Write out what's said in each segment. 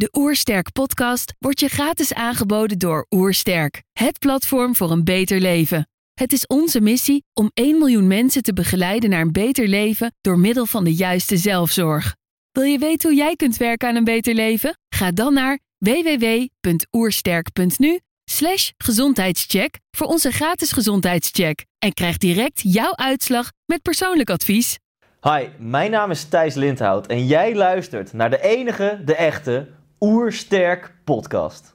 De Oersterk podcast wordt je gratis aangeboden door Oersterk, het platform voor een beter leven. Het is onze missie om 1 miljoen mensen te begeleiden naar een beter leven door middel van de juiste zelfzorg. Wil je weten hoe jij kunt werken aan een beter leven? Ga dan naar www.oersterk.nu slash gezondheidscheck voor onze gratis gezondheidscheck en krijg direct jouw uitslag met persoonlijk advies. Hi, mijn naam is Thijs Lindhout en jij luistert naar de enige, de echte Oersterk podcast.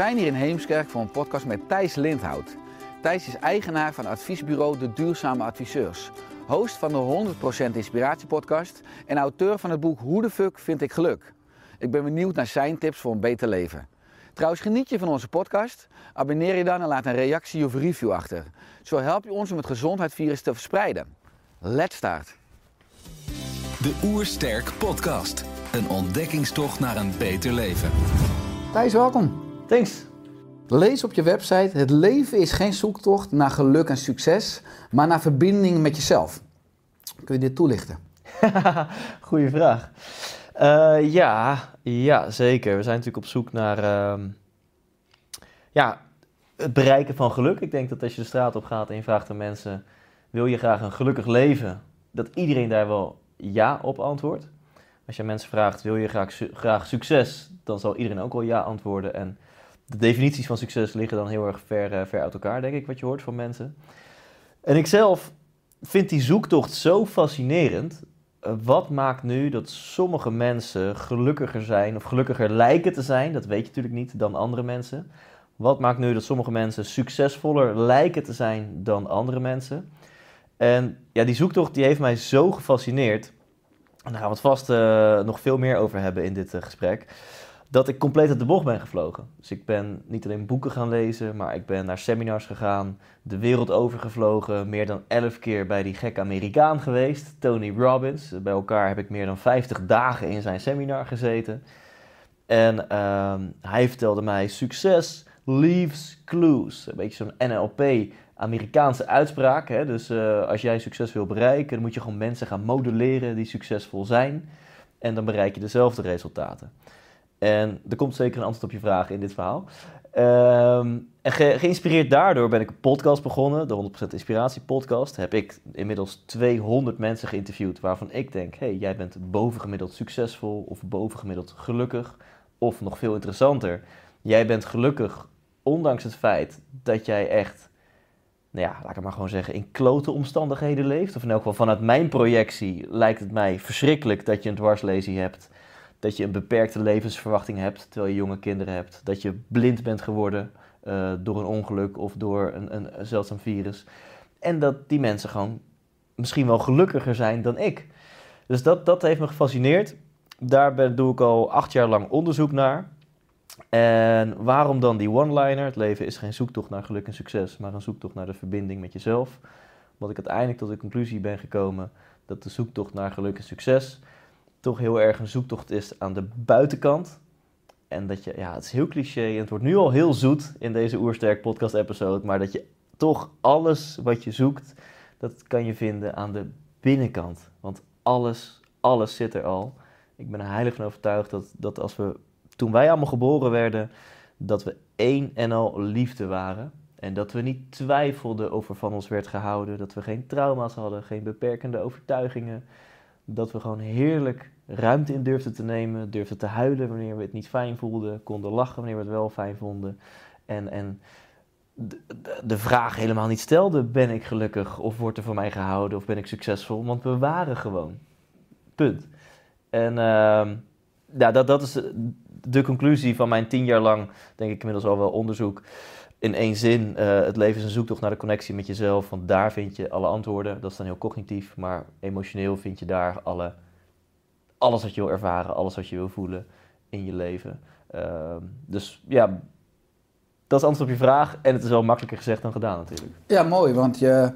Zijn hier in Heemskerk voor een podcast met Thijs Lindhout. Thijs is eigenaar van adviesbureau De Duurzame Adviseurs. Host van de 100% Inspiratie podcast en auteur van het boek Hoe de fuck vind ik geluk. Ik ben benieuwd naar zijn tips voor een beter leven. Trouwens, geniet je van onze podcast? Abonneer je dan en laat een reactie of review achter. Zo help je ons om het gezondheidsvirus te verspreiden. Let's start. De Oersterk Podcast. Een ontdekkingstocht naar een beter leven. Thijs, welkom. Thanks. Lees op je website: Het leven is geen zoektocht naar geluk en succes, maar naar verbinding met jezelf. Kun je dit toelichten? Goeie vraag. Eh, ja, ja, zeker. We zijn natuurlijk op zoek naar ehm, ja, het bereiken van geluk. Ik denk dat als je de straat op gaat en je vraagt aan mensen: wil je graag een gelukkig leven? Dat iedereen daar wel ja op antwoordt. Als je mensen vraagt: wil je graag, su- graag succes? Dan zal iedereen ook wel ja antwoorden. En de definities van succes liggen dan heel erg ver, eh, ver uit elkaar, denk ik, wat je hoort van mensen. En ik zelf vind die zoektocht zo fascinerend. Eh, Wat maakt nu dat sommige mensen gelukkiger zijn of gelukkiger lijken te zijn, dat weet je natuurlijk niet, dan andere mensen. Wat maakt nu dat sommige mensen succesvoller lijken te zijn dan andere mensen? En ja, die zoektocht die heeft mij zo gefascineerd. En daar gaan we het vast eh, nog veel meer over hebben in dit gesprek. Dat ik compleet uit de bocht ben gevlogen. Dus ik ben niet alleen boeken gaan lezen, maar ik ben naar seminars gegaan, de wereld overgevlogen, meer dan elf keer bij die gekke Amerikaan geweest, Tony Robbins. Bij elkaar heb ik meer dan 50 dagen in zijn seminar gezeten. En ehm, hij vertelde mij: succes leaves clues. Een beetje zo'n NLP. Amerikaanse uitspraak. Hè? Dus eh, als jij succes wil bereiken, dan moet je gewoon mensen gaan modelleren die succesvol zijn. En dan bereik je dezelfde resultaten. En er komt zeker een antwoord op je vraag in dit verhaal. Ehm, en ge- geïnspireerd daardoor ben ik een podcast begonnen, de 100% Inspiratie Podcast. Heb ik inmiddels 200 mensen geïnterviewd waarvan ik denk: hey, jij bent bovengemiddeld succesvol of bovengemiddeld gelukkig. Of nog veel interessanter, jij bent gelukkig ondanks het feit dat jij echt, nou ja, laat ik het maar gewoon zeggen, in klote omstandigheden leeft. Of in elk geval vanuit mijn projectie lijkt het mij verschrikkelijk dat je een dwarslesie hebt. Dat je een beperkte levensverwachting hebt terwijl je jonge kinderen hebt. Dat je blind bent geworden eh, door een ongeluk of door een, een, zeldzaam virus. En dat die mensen gewoon misschien wel gelukkiger zijn dan ik. Dus dat, dat heeft me gefascineerd. Daar ben, doe ik al acht jaar lang onderzoek naar. En waarom dan die one-liner? Het leven is geen zoektocht naar geluk en succes, maar een zoektocht naar de verbinding met jezelf. Omdat ik uiteindelijk tot de conclusie ben gekomen dat de zoektocht naar geluk en succes toch heel erg een zoektocht is aan de buitenkant. En dat je, ja, het is heel cliché en het wordt nu al heel zoet in deze Oersterk podcast episode, maar dat je toch alles wat je zoekt, dat kan je vinden aan de binnenkant. Want alles, alles zit er al. Ik ben er heilig van overtuigd dat, dat als we, toen wij allemaal geboren werden, dat we één en al liefde waren. En dat we niet twijfelden over van ons werd gehouden. Dat we geen trauma's hadden, geen beperkende overtuigingen. Dat we gewoon heerlijk ruimte in durfden te nemen. Durfden te huilen wanneer we het niet fijn voelden. Konden lachen wanneer we het wel fijn vonden. En, en de, vraag helemaal niet stelden: ben ik gelukkig? Of wordt er van mij gehouden? Of ben ik succesvol? Want we waren gewoon. Punt. En ehm, ja, dat, dat is de conclusie van mijn tien jaar lang, denk ik inmiddels al wel onderzoek. In één zin, eh, het leven is een zoektocht naar de connectie met jezelf. Want daar vind je alle antwoorden. Dat is dan heel cognitief. Maar emotioneel vind je daar alle, alles wat je wil ervaren, alles wat je wil voelen in je leven. Ehm, dus ja, dat is antwoord op je vraag. En het is wel makkelijker gezegd dan gedaan natuurlijk. Ja, mooi, want je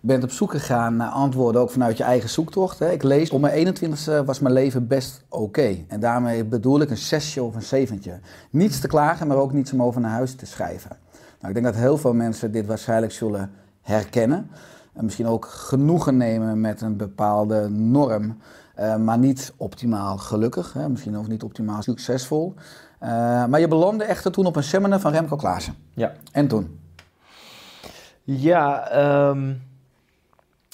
bent op zoek gegaan naar antwoorden ook vanuit je eigen zoektocht. Hè. Ik lees, op mijn 21ste was mijn leven best oké. En daarmee bedoel ik een zesje of een zeventje. Niets te klagen, maar ook niets om over naar huis te schrijven. Nou, ik denk dat heel veel mensen dit waarschijnlijk zullen herkennen. En misschien ook genoegen nemen met een bepaalde norm, eh, maar niet optimaal gelukkig. Hè. Misschien ook niet optimaal succesvol. Eh, maar je belandde echter toen op een seminar van Remco Klaassen. Ja. En toen? Ja, ehm,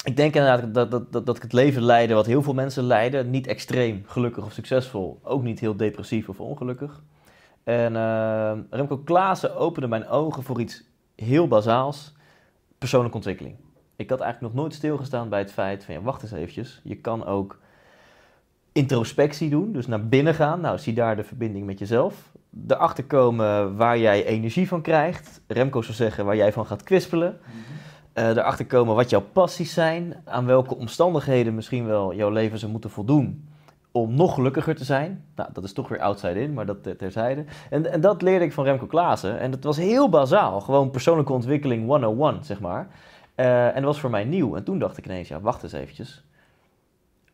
ik denk inderdaad dat, dat, dat, dat ik het leven leidde wat heel veel mensen leiden. Niet extreem gelukkig of succesvol. Ook niet heel depressief of ongelukkig. En ehm, Remco Klaassen opende mijn ogen voor iets heel bazaals. Persoonlijke ontwikkeling. Ik had eigenlijk nog nooit stilgestaan bij het feit van, ja, wacht eens eventjes. Je kan ook introspectie doen, dus naar binnen gaan. Nou, zie daar de verbinding met jezelf. Erachter komen waar jij energie van krijgt. Remco zou zeggen waar jij van gaat kwispelen. Eh, erachter komen wat jouw passies zijn. Aan welke omstandigheden misschien wel jouw leven zou moeten voldoen om nog gelukkiger te zijn. Nou, dat is toch weer outside in, maar dat ter- terzijde. En, en dat leerde ik van Remco Klaassen. En dat was heel bazaal. Gewoon persoonlijke ontwikkeling 101, zeg maar. Eh, en dat was voor mij nieuw. En toen dacht ik ineens, ja, wacht eens eventjes.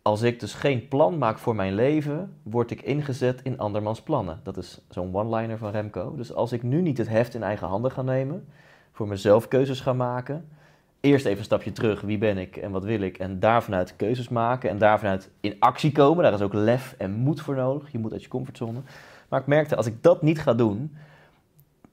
Als ik dus geen plan maak voor mijn leven, word ik ingezet in andermans plannen. Dat is zo'n one-liner van Remco. Dus als ik nu niet het heft in eigen handen ga nemen, voor mezelf keuzes ga maken, eerst even een stapje terug, wie ben ik en wat wil ik, en daar vanuit keuzes maken en daar vanuit in actie komen. Daar is ook lef en moed voor nodig. Je moet uit je comfortzone. Maar ik merkte, als ik dat niet ga doen,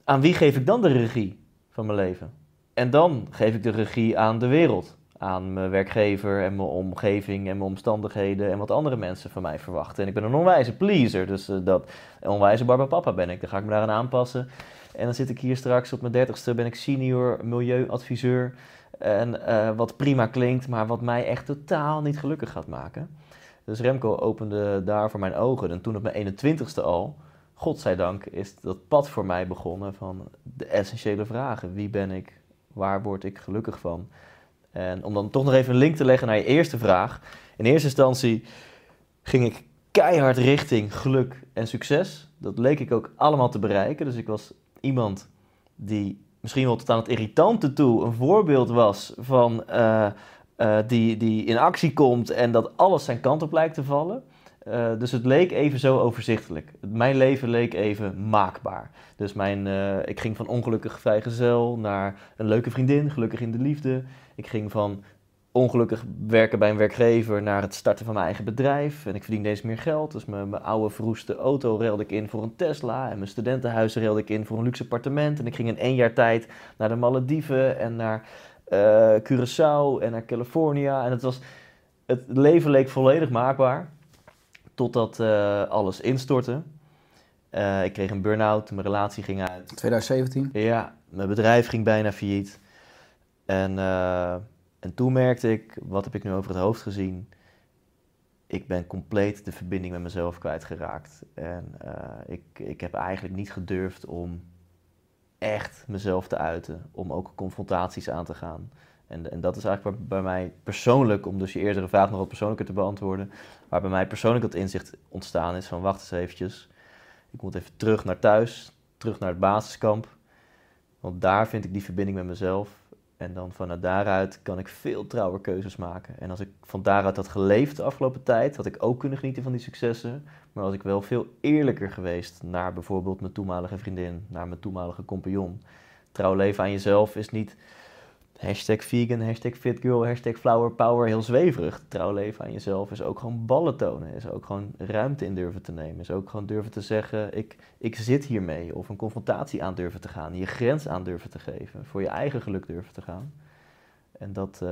aan wie geef ik dan de regie van mijn leven? En dan geef ik de regie aan de wereld. Aan mijn werkgever en mijn omgeving en mijn omstandigheden en wat andere mensen van mij verwachten. En ik ben een onwijze pleaser, dus eh, dat een onwijze barbapapa ben ik. Dan ga ik me daaraan aanpassen. En dan zit ik hier straks op mijn dertigste, ben ik senior milieuadviseur. En eh, wat prima klinkt, maar wat mij echt totaal niet gelukkig gaat maken. Dus Remco opende daar voor mijn ogen. En toen op mijn 21ste al, godzijdank, is dat pad voor mij begonnen van de essentiële vragen. Wie ben ik? Waar word ik gelukkig van? En om dan toch nog even een link te leggen naar je eerste vraag. In eerste instantie ging ik keihard richting geluk en succes. Dat leek ik ook allemaal te bereiken. Dus ik was iemand die misschien wel tot aan het irritante toe een voorbeeld was van eh, eh, die, die in actie komt en dat alles zijn kant op lijkt te vallen. Uh, dus het leek even zo overzichtelijk. Mijn leven leek even maakbaar. Dus mijn, ik ging van ongelukkig vrijgezel naar een leuke vriendin, gelukkig in de liefde. Ik ging van ongelukkig werken bij een werkgever naar het starten van mijn eigen bedrijf. En ik verdiende eens meer geld. Dus mijn, mijn oude verroeste auto reelde ik in voor een Tesla. En mijn studentenhuis reelde ik in voor een luxe appartement. En ik ging in één jaar tijd naar de Malediven en naar uh, Curaçao en naar California. En het, was, het leven leek volledig maakbaar. Totdat uh, alles instortte. Uh, ik kreeg een burn-out, mijn relatie ging uit. 2017? Ja, mijn bedrijf ging bijna failliet. En, en toen merkte ik, wat heb ik nu over het hoofd gezien? Ik ben compleet de verbinding met mezelf kwijtgeraakt. En ik, ik heb eigenlijk niet gedurfd om echt mezelf te uiten. Om ook confrontaties aan te gaan. En, en, dat is eigenlijk waar bij mij persoonlijk, om dus je eerdere vraag nog wat persoonlijker te beantwoorden, waar bij mij persoonlijk dat inzicht ontstaan is van wacht eens eventjes, ik moet even terug naar thuis, terug naar het basiskamp, want daar vind ik die verbinding met mezelf en dan vanuit daaruit kan ik veel trouwer keuzes maken. En als ik van daaruit had geleefd de afgelopen tijd, had ik ook kunnen genieten van die successen, maar was ik wel veel eerlijker geweest naar bijvoorbeeld mijn toenmalige vriendin, naar mijn toenmalige compagnon. Trouw leven aan jezelf is niet Hashtag vegan, hashtag fitgirl, hashtag flower power, heel zweverig. Trouw leven aan jezelf is ook gewoon ballen tonen. Is ook gewoon ruimte in durven te nemen. Is ook gewoon durven te zeggen, ik, ik zit hiermee. Of een confrontatie aan durven te gaan. Je grens aan durven te geven. Voor je eigen geluk durven te gaan. En dat, uh,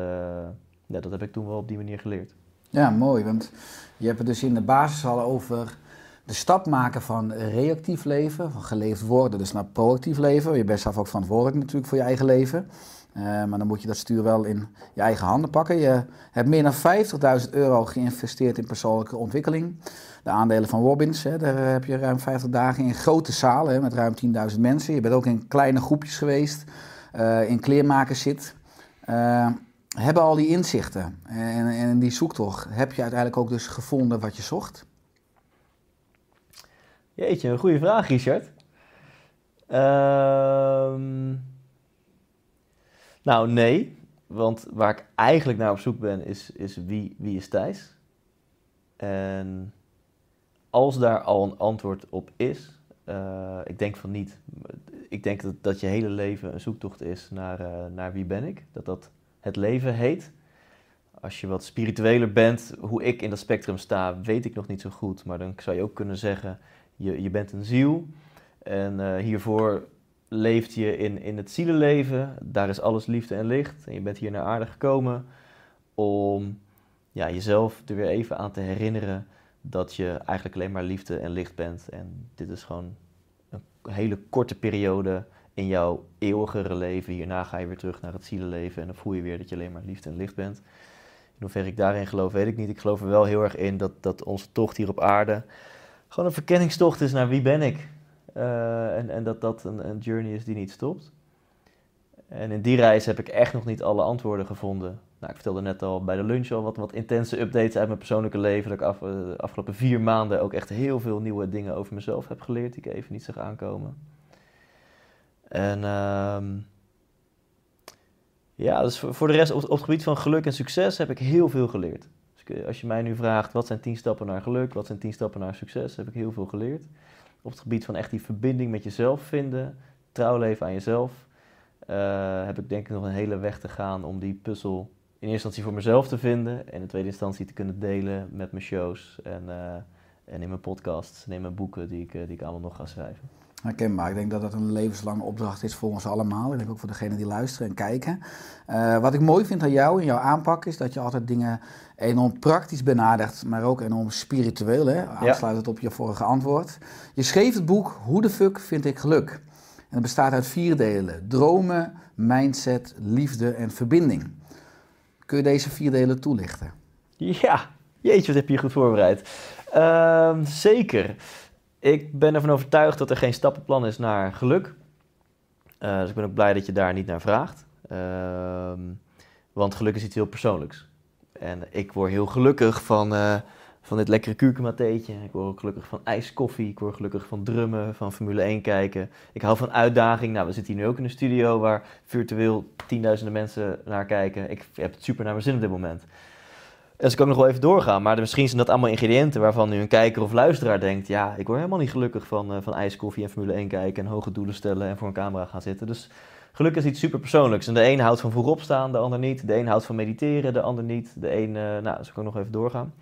ja, dat heb ik toen wel op die manier geleerd. Ja, mooi. Want je hebt het dus in de basis al over de stap maken van reactief leven, van geleefd worden, dus naar proactief leven. Je bent zelf ook verantwoordelijk natuurlijk voor je eigen leven. Uh, maar dan moet je dat stuur wel in je eigen handen pakken. Je hebt meer dan 50.000 euro geïnvesteerd in persoonlijke ontwikkeling. De aandelen van Robbins, hè, daar heb je ruim 50 dagen in grote zalen met ruim 10.000 mensen. Je bent ook in kleine groepjes geweest, uh, in kleermakers zit. Uh, hebben al die inzichten en, en die zoektocht, heb je uiteindelijk ook dus gevonden wat je zocht? Jeetje, een goede vraag, Richard. Ehm, nou, nee. Want waar ik eigenlijk naar op zoek ben, is, is wie, wie is Thijs? En als daar al een antwoord op is, eh, ik denk van niet. Ik denk dat, dat je hele leven een zoektocht is naar, eh, naar wie ben ik. Dat dat het leven heet. Als je wat spiritueler bent, hoe ik in dat spectrum sta, weet ik nog niet zo goed. Maar dan zou je ook kunnen zeggen, je, je bent een ziel. En eh, hiervoor leeft je in, in het zielenleven. Daar is alles liefde en licht. En je bent hier naar aarde gekomen om ja, jezelf er weer even aan te herinneren dat je eigenlijk alleen maar liefde en licht bent. En dit is gewoon een hele korte periode in jouw eeuwigere leven. Hierna ga je weer terug naar het zielenleven en dan voel je weer dat je alleen maar liefde en licht bent. In hoeverre ik daarin geloof, weet ik niet. Ik geloof er wel heel erg in dat, dat onze tocht hier op aarde gewoon een verkenningstocht is naar wie ben ik. Uh, en, en dat dat een, een journey is die niet stopt. En in die reis heb ik echt nog niet alle antwoorden gevonden. Nou, ik vertelde net al bij de lunch al wat, wat intense updates uit mijn persoonlijke leven. Dat ik af, de eh, afgelopen vier maanden ook echt heel veel nieuwe dingen over mezelf heb geleerd die ik even niet zag aankomen. En uh, ja, dus voor, voor de rest op, op, het gebied van geluk en succes heb ik heel veel geleerd. Dus eh, als je mij nu vraagt wat zijn tien stappen naar geluk, wat zijn tien stappen naar succes, heb ik heel veel geleerd. Op het gebied van echt die verbinding met jezelf vinden, trouw leven aan jezelf, uh, heb ik denk ik nog een hele weg te gaan om die puzzel in eerste instantie voor mezelf te vinden en in tweede instantie te kunnen delen met mijn shows en, uh, en in mijn podcasts en in mijn boeken die ik, uh, die ik allemaal nog ga schrijven. Herkenbaar. Ik denk dat dat een levenslange opdracht is voor ons allemaal. Ik denk ook voor degenen die luisteren en kijken. Uh, wat ik mooi vind aan jou en jouw aanpak is dat je altijd dingen enorm praktisch benadert, maar ook enorm spiritueel. Hè? Aansluitend ja. op je vorige antwoord. Je schreef het boek Hoe de fuck vind ik geluk? En het bestaat uit vier delen: dromen, mindset, liefde en verbinding. Kun je deze vier delen toelichten? Ja, jeetje, wat heb je goed voorbereid. Uh, zeker. Ik ben ervan overtuigd dat er geen stappenplan is naar geluk. Uh, dus ik ben ook blij dat je daar niet naar vraagt. Uh, want geluk is iets heel persoonlijks. En ik word heel gelukkig van, uh, van dit lekkere kurkuma-theetje. Ik word ook gelukkig van ijskoffie. Ik word gelukkig van drummen, van Formule 1 kijken. Ik hou van uitdaging. Nou, we zitten hier nu ook in een studio waar virtueel tienduizenden mensen naar kijken. Ik heb het super naar mijn zin op dit moment. Dus ik kan nog wel even doorgaan, maar misschien zijn dat allemaal ingrediënten waarvan nu een kijker of luisteraar denkt: ja, ik word helemaal niet gelukkig van, uh, van ijskoffie en Formule 1 kijken en hoge doelen stellen en voor een camera gaan zitten. Dus geluk is iets super persoonlijks. En de een houdt van voorop staan, de ander niet. De een houdt van mediteren, de ander niet. De een, uh, nou, dus ik kan nog even doorgaan.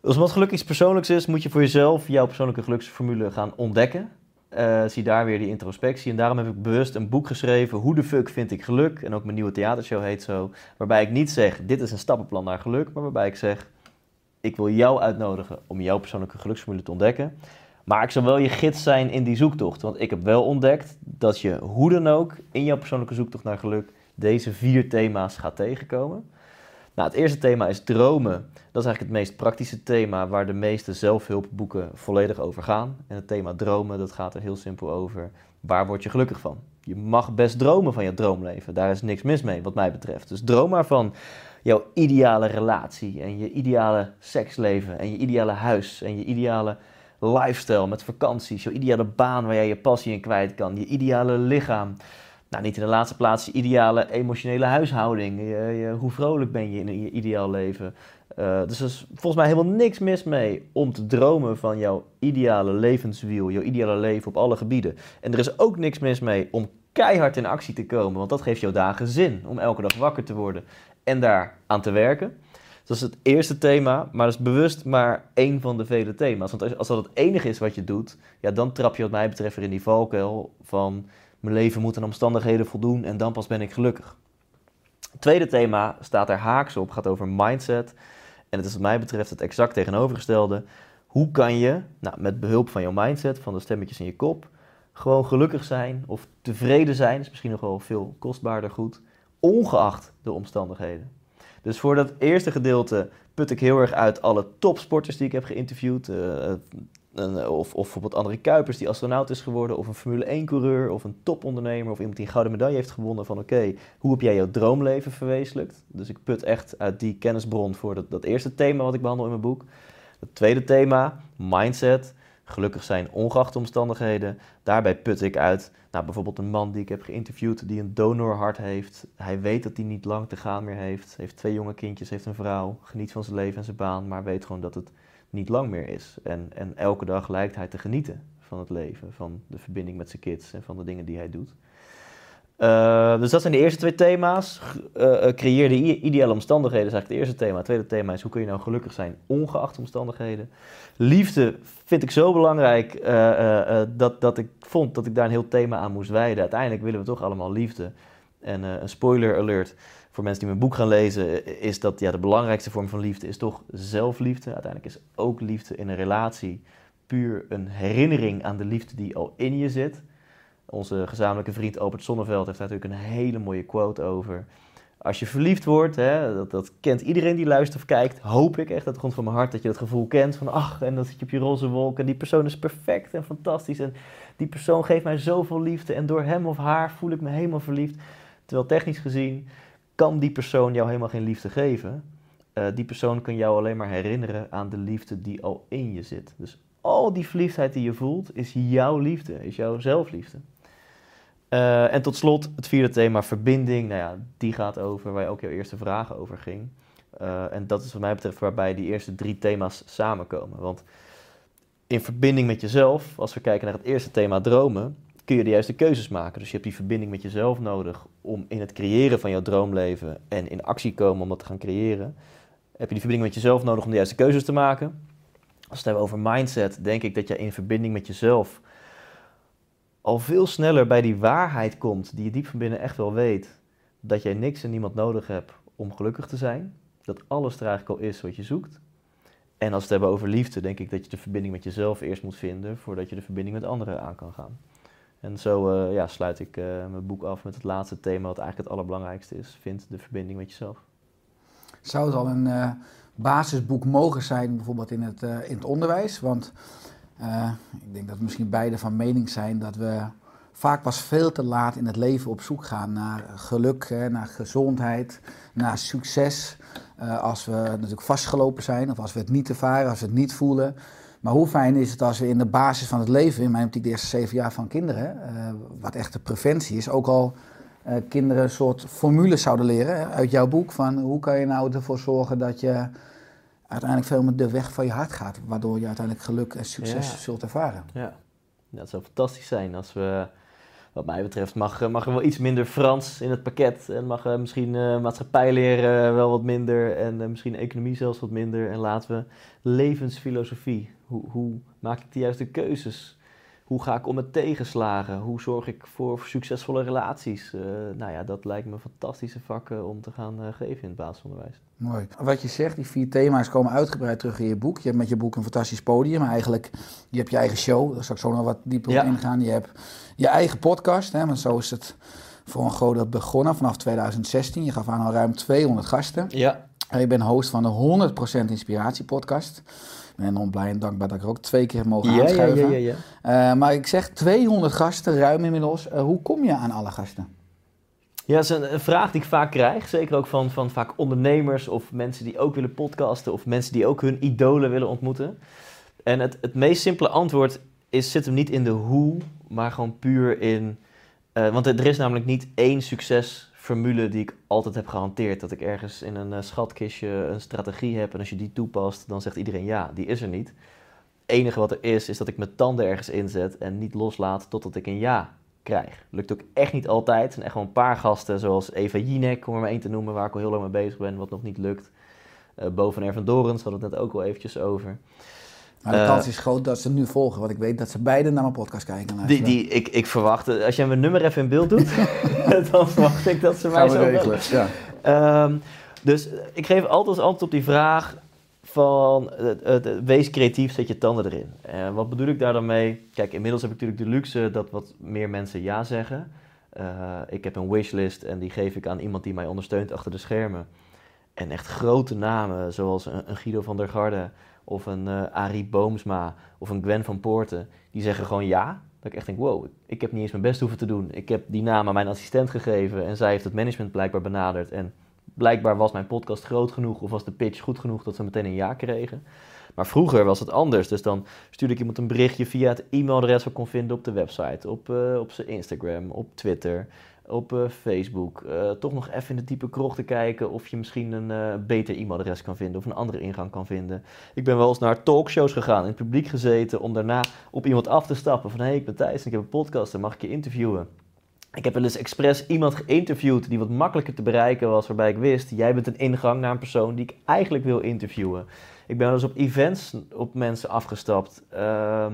Dus wat geluk iets persoonlijks is, moet je voor jezelf jouw persoonlijke geluksformule gaan ontdekken. Uh, zie daar weer die introspectie. En daarom heb ik bewust een boek geschreven, Hoe de fuck vind ik geluk? En ook mijn nieuwe theatershow heet zo. Waarbij ik niet zeg, dit is een stappenplan naar geluk. Maar waarbij ik zeg, ik wil jou uitnodigen om jouw persoonlijke geluksformule te ontdekken. Maar ik zal wel je gids zijn in die zoektocht. Want ik heb wel ontdekt dat je hoe dan ook in jouw persoonlijke zoektocht naar geluk deze vier thema's gaat tegenkomen. Nou, het eerste thema is dromen. Dat is eigenlijk het meest praktische thema waar de meeste zelfhulpboeken volledig over gaan. En het thema dromen, dat gaat er heel simpel over. Waar word je gelukkig van? Je mag best dromen van je droomleven. Daar is niks mis mee, wat mij betreft. Dus droom maar van jouw ideale relatie en je ideale seksleven en je ideale huis en je ideale lifestyle met vakanties, je ideale baan waar jij je passie in kwijt kan, je ideale lichaam. Nou, niet in de laatste plaats ideale emotionele huishouding. Hoe vrolijk ben je in je ideaal leven? Uh, dus er is volgens mij helemaal niks mis mee om te dromen van jouw ideale levenswiel, jouw ideale leven op alle gebieden. En er is ook niks mis mee om keihard in actie te komen, want dat geeft jouw dagen zin om elke dag wakker te worden en daar aan te werken. Dat is het eerste thema, maar dat is bewust maar één van de vele thema's. Want als, dat het enige is wat je doet, ja, dan trap je wat mij betreft weer in die valkuil van mijn leven moet aan omstandigheden voldoen en dan pas ben ik gelukkig. Het tweede thema staat er haaks op, gaat over mindset. En het is wat mij betreft het exact tegenovergestelde. Hoe kan je, nou, met behulp van jouw mindset, van de stemmetjes in je kop, gewoon gelukkig zijn of tevreden zijn, is misschien nog wel veel kostbaarder goed, ongeacht de omstandigheden. Dus voor dat eerste gedeelte put ik heel erg uit alle topsporters die ik heb geïnterviewd. Uh, of, of bijvoorbeeld André Kuipers die astronaut is geworden, of een Formule 1-coureur, of een topondernemer, of iemand die een gouden medaille heeft gewonnen. Van oké, hoe heb jij jouw droomleven verwezenlijkt? Dus ik put echt uit die kennisbron voor dat, dat eerste thema wat ik behandel in mijn boek. Het tweede thema, mindset. gelukkig zijn ongeacht de omstandigheden. Daarbij put ik uit, nou, bijvoorbeeld een man die ik heb geïnterviewd die een donorhart heeft. Hij weet dat hij niet lang te gaan meer heeft. Heeft twee jonge kindjes, heeft een vrouw, geniet van zijn leven en zijn baan, maar weet gewoon dat het niet lang meer is. En, en elke dag lijkt hij te genieten van het leven, van de verbinding met zijn kids en van de dingen die hij doet. Uh, dus dat zijn de eerste twee thema's. Uh, creëer de ideale omstandigheden is eigenlijk het eerste thema. Het tweede thema is hoe kun je nou gelukkig zijn ongeacht omstandigheden. Liefde vind ik zo belangrijk dat, dat ik vond dat ik daar een heel thema aan moest wijden. Uiteindelijk willen we toch allemaal liefde. En een spoiler alert voor mensen die mijn boek gaan lezen is dat ja, de belangrijkste vorm van liefde is toch zelfliefde. Uiteindelijk is ook liefde in een relatie puur een herinnering aan de liefde die al in je zit. Onze gezamenlijke vriend Albert Sonneveld heeft daar natuurlijk een hele mooie quote over. Als je verliefd wordt, hè, dat, dat kent iedereen die luistert of kijkt, hoop ik echt de grond van mijn hart dat je dat gevoel kent van ach, en dan zit je op je roze wolk en die persoon is perfect en fantastisch en die persoon geeft mij zoveel liefde en door hem of haar voel ik me helemaal verliefd. Terwijl technisch gezien kan die persoon jou helemaal geen liefde geven. Uh, die persoon kan jou alleen maar herinneren aan de liefde die al in je zit. Dus al die verliefdheid die je voelt, is jouw liefde, is jouw zelfliefde. Uh, en tot slot het vierde thema, verbinding. Nou ja, die gaat over waar ook jouw eerste vraag over ging. Uh, en dat is wat mij betreft waarbij die eerste drie thema's samenkomen. Want in verbinding met jezelf, als we kijken naar het eerste thema dromen, kun je de juiste keuzes maken. Dus je hebt die verbinding met jezelf nodig om in het creëren van jouw droomleven en in actie komen om dat te gaan creëren. Heb je die verbinding met jezelf nodig om de juiste keuzes te maken. Als we het hebben over mindset, denk ik dat je in verbinding met jezelf al veel sneller bij die waarheid komt, die je diep van binnen echt wel weet, dat jij niks en niemand nodig hebt om gelukkig te zijn. Dat alles er eigenlijk al is wat je zoekt. En als we het hebben over liefde, denk ik dat je de verbinding met jezelf eerst moet vinden voordat je de verbinding met anderen aan kan gaan. En zo uh, ja, sluit ik uh, mijn boek af met het laatste thema, wat eigenlijk het allerbelangrijkste is. Vind de verbinding met jezelf. Zou het al een uh, basisboek mogen zijn, bijvoorbeeld in het, in het onderwijs? Want ik denk dat we misschien beide van mening zijn dat we vaak pas veel te laat in het leven op zoek gaan naar geluk, hè, naar gezondheid, naar succes. Als we natuurlijk vastgelopen zijn of als we het niet ervaren, als we het niet voelen. Maar hoe fijn is het als we in de basis van het leven, in mijn optiek de eerste zeven jaar van kinderen, uh, wat echt de preventie is, ook al kinderen een soort formule zouden leren uit jouw boek van hoe kan je nou ervoor zorgen dat je uiteindelijk veel meer de weg van je hart gaat. Waardoor je uiteindelijk geluk en succes zult ervaren. Ja. dat zou fantastisch zijn als we, wat mij betreft, mag, mag er wel iets minder Frans in het pakket. En mag uh, misschien uh, maatschappij leren wel wat minder. En uh, misschien economie zelfs wat minder. En laten we levensfilosofie. Hoe, hoe maak ik de juiste keuzes? Hoe ga ik om met tegenslagen? Hoe zorg ik voor succesvolle relaties? Nou ja, dat lijkt me fantastische vakken om te gaan geven in het basisonderwijs. Mooi. Wat je zegt, die vier thema's komen uitgebreid terug in je boek. Je hebt met je boek een fantastisch podium. Maar eigenlijk, je hebt je eigen show. Daar zal ik zo nog wat dieper op ja. ingaan. Je hebt je eigen podcast. Hè, want zo is het voor een groot deel begonnen vanaf 2016. Je gaf aan al ruim 200 gasten. Ja. En je bent host van de 100% Inspiratie podcast. Ik ben enorm blij en dankbaar dat ik er ook twee keer mogen ja, aanschuiven. Ja, ja, ja, uh, maar ik zeg 200 gasten, ruim inmiddels. Uh, hoe kom je aan alle gasten? Ja, dat is een, een, vraag die ik vaak krijg. Zeker ook van, van vaak ondernemers of mensen die ook willen podcasten... of mensen die ook hun idolen willen ontmoeten. En het, het meest simpele antwoord is, zit hem niet in de hoe, maar gewoon puur in... Uh, want er is namelijk niet één succes formule die ik altijd heb gehanteerd. Dat ik ergens in een uh, schatkistje een strategie heb en als je die toepast, dan zegt iedereen ja, die is er niet. Het enige wat er is, is dat ik mijn tanden ergens inzet en niet loslaat totdat ik een ja krijg. Lukt ook echt niet altijd. Er zijn echt gewoon een paar gasten, zoals Eva Jinek, om er maar één te noemen, waar ik al heel lang mee bezig ben, wat nog niet lukt. Boven Ervan Dorens, hadden het net ook al eventjes over. Maar de kans is groot dat ze nu volgen, want ik weet dat ze beide naar mijn podcast kijken. Die, die, ik, ik verwacht, als jij mijn nummer even in beeld doet, dan verwacht ik dat ze mij zo regelen. Ja. Um, dus ik geef altijd als antwoord op die vraag van wees creatief, zet je tanden erin. Uh, wat bedoel ik daar dan mee? Kijk, inmiddels heb ik natuurlijk de luxe dat wat meer mensen ja zeggen. ik heb een wishlist en die geef ik aan iemand die mij ondersteunt achter de schermen. En echt grote namen, zoals een Guido van der Garde of een uh, Arie Boomsma of een Gwen van Poorten, die zeggen gewoon ja. Dat ik echt denk, wow, ik heb niet eens mijn best hoeven te doen. Ik heb die naam aan mijn assistent gegeven en zij heeft het management blijkbaar benaderd. En blijkbaar was mijn podcast groot genoeg of was de pitch goed genoeg dat ze meteen een ja kregen. Maar vroeger was het anders. Dus dan stuurde ik iemand een berichtje via het e-mailadres wat ik kon vinden op de website, op, eh, op zijn Instagram, op Twitter, op eh, Facebook. Eh, toch nog even in de krocht te kijken of je misschien een eh, beter e-mailadres kan vinden of een andere ingang kan vinden. Ik ben wel eens naar talkshows gegaan, in het publiek gezeten om daarna op iemand af te stappen van hé, hey, ik ben Thijs en ik heb een podcast en mag ik je interviewen. Ik heb wel eens expres iemand geïnterviewd die wat makkelijker te bereiken was, waarbij ik wist, jij bent een ingang naar een persoon die ik eigenlijk wil interviewen. Ik ben wel eens op events op mensen afgestapt. Ehm,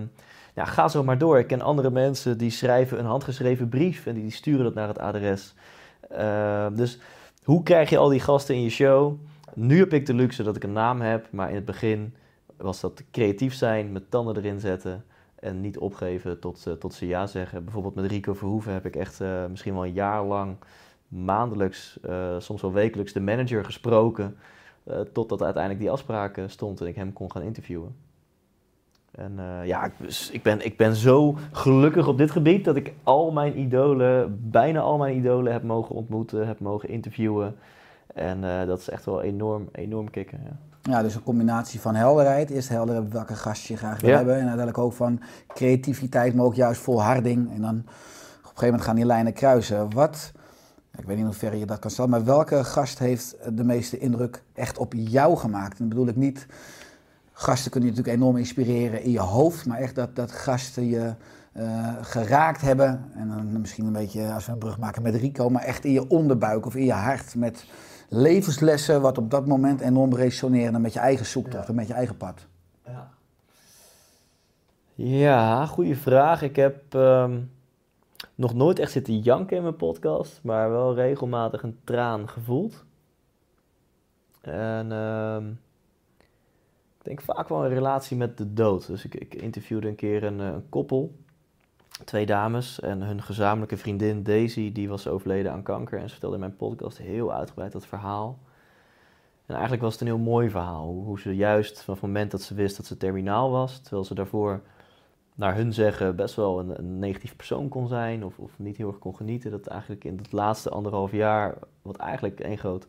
ja, ga zo maar door. Ik ken andere mensen die schrijven een handgeschreven brief en die, sturen dat naar het adres. Ehm, dus hoe krijg je al die gasten in je show? Nu heb ik de luxe dat ik een naam heb, maar in het begin was dat creatief zijn, met tanden erin zetten en niet opgeven tot, tot ze ja zeggen. Bijvoorbeeld met Rico Verhoeven heb ik echt eh, misschien wel een jaar lang maandelijks, eh, soms wel wekelijks de manager gesproken. eh, totdat uiteindelijk die afspraak stond en ik hem kon gaan interviewen. En eh, ja, ik, ik, ben, ik ben zo gelukkig op dit gebied dat ik al mijn idolen, bijna al mijn idolen heb mogen ontmoeten, heb mogen interviewen. En eh, dat is echt wel enorm, enorm kicken. Ja. Ja, dus een combinatie van helderheid. Eerst helder hebben welke gast je graag wil Ja. hebben. En uiteindelijk ook van creativiteit, maar ook juist volharding. En dan op een gegeven moment gaan die lijnen kruisen. Wat, ik weet niet hoe ver je dat kan stellen, maar welke gast heeft de meeste indruk echt op jou gemaakt? En dan bedoel ik niet, gasten kunnen je natuurlijk enorm inspireren in je hoofd, maar echt dat, dat gasten je eh, geraakt hebben. En dan misschien een beetje, als we een brug maken met Rico, maar echt in je onderbuik of in je hart met levenslessen wat op dat moment enorm resoneren met je eigen zoektocht en met je eigen pad. Ja, ja goede vraag. Ik heb ehm, nog nooit echt zitten janken in mijn podcast, maar wel regelmatig een traan gevoeld. En ehm, ik denk vaak wel in relatie met de dood. Dus ik, ik interviewde een keer een, eh, een koppel, twee dames, en hun gezamenlijke vriendin Daisy, die was overleden aan kanker. En ze vertelde in mijn podcast heel uitgebreid dat verhaal. En eigenlijk was het een heel mooi verhaal. Hoe, ze juist van het moment dat ze wist dat ze terminaal was, terwijl ze daarvoor naar hun zeggen best wel een, een negatief persoon kon zijn of, of niet heel erg kon genieten. Dat eigenlijk in het laatste anderhalf jaar, wat eigenlijk een groot,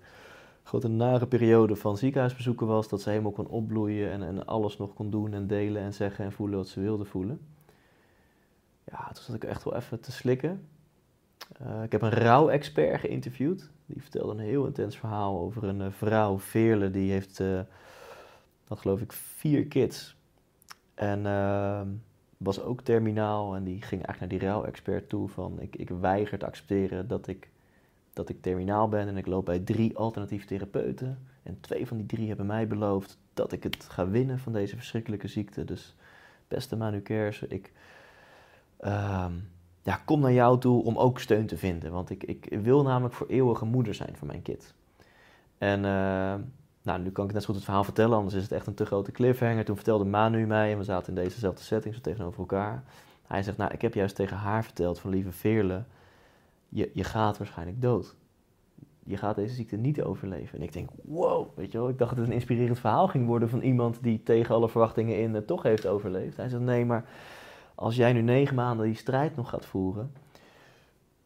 grote nare periode van ziekenhuisbezoeken was, dat ze helemaal kon opbloeien en, en alles nog kon doen en delen en zeggen en voelen wat ze wilde voelen. Ja, toen zat ik echt wel even te slikken. Eh, ik heb een rouw-expert geïnterviewd. Die vertelde een heel intens verhaal over een eh, vrouw, Veerle, die heeft, eh, had geloof ik vier kids. En ehm, was ook terminaal en die ging eigenlijk naar die rouw-expert toe van ik, ik weiger te accepteren dat ik, dat ik terminaal ben en ik loop bij drie alternatieve therapeuten. En twee van die drie hebben mij beloofd dat ik het ga winnen van deze verschrikkelijke ziekte. Dus beste Manu Kersen, ik ehm, ja, kom naar jou toe om ook steun te vinden. Want ik, ik wil namelijk voor eeuwige moeder zijn voor mijn kind. En eh, nou, nu kan ik net zo goed het verhaal vertellen, anders is het echt een te grote cliffhanger. Toen vertelde Manu mij, en we zaten in dezezelfde setting, zo tegenover elkaar. Hij zegt, nou, ik heb juist tegen haar verteld van lieve Veerle, je, je gaat waarschijnlijk dood. Je gaat deze ziekte niet overleven. En ik denk, wow, weet je wel, ik dacht dat het een inspirerend verhaal ging worden van iemand die tegen alle verwachtingen in het toch heeft overleefd. Hij zegt, nee, maar als jij nu negen maanden die strijd nog gaat voeren,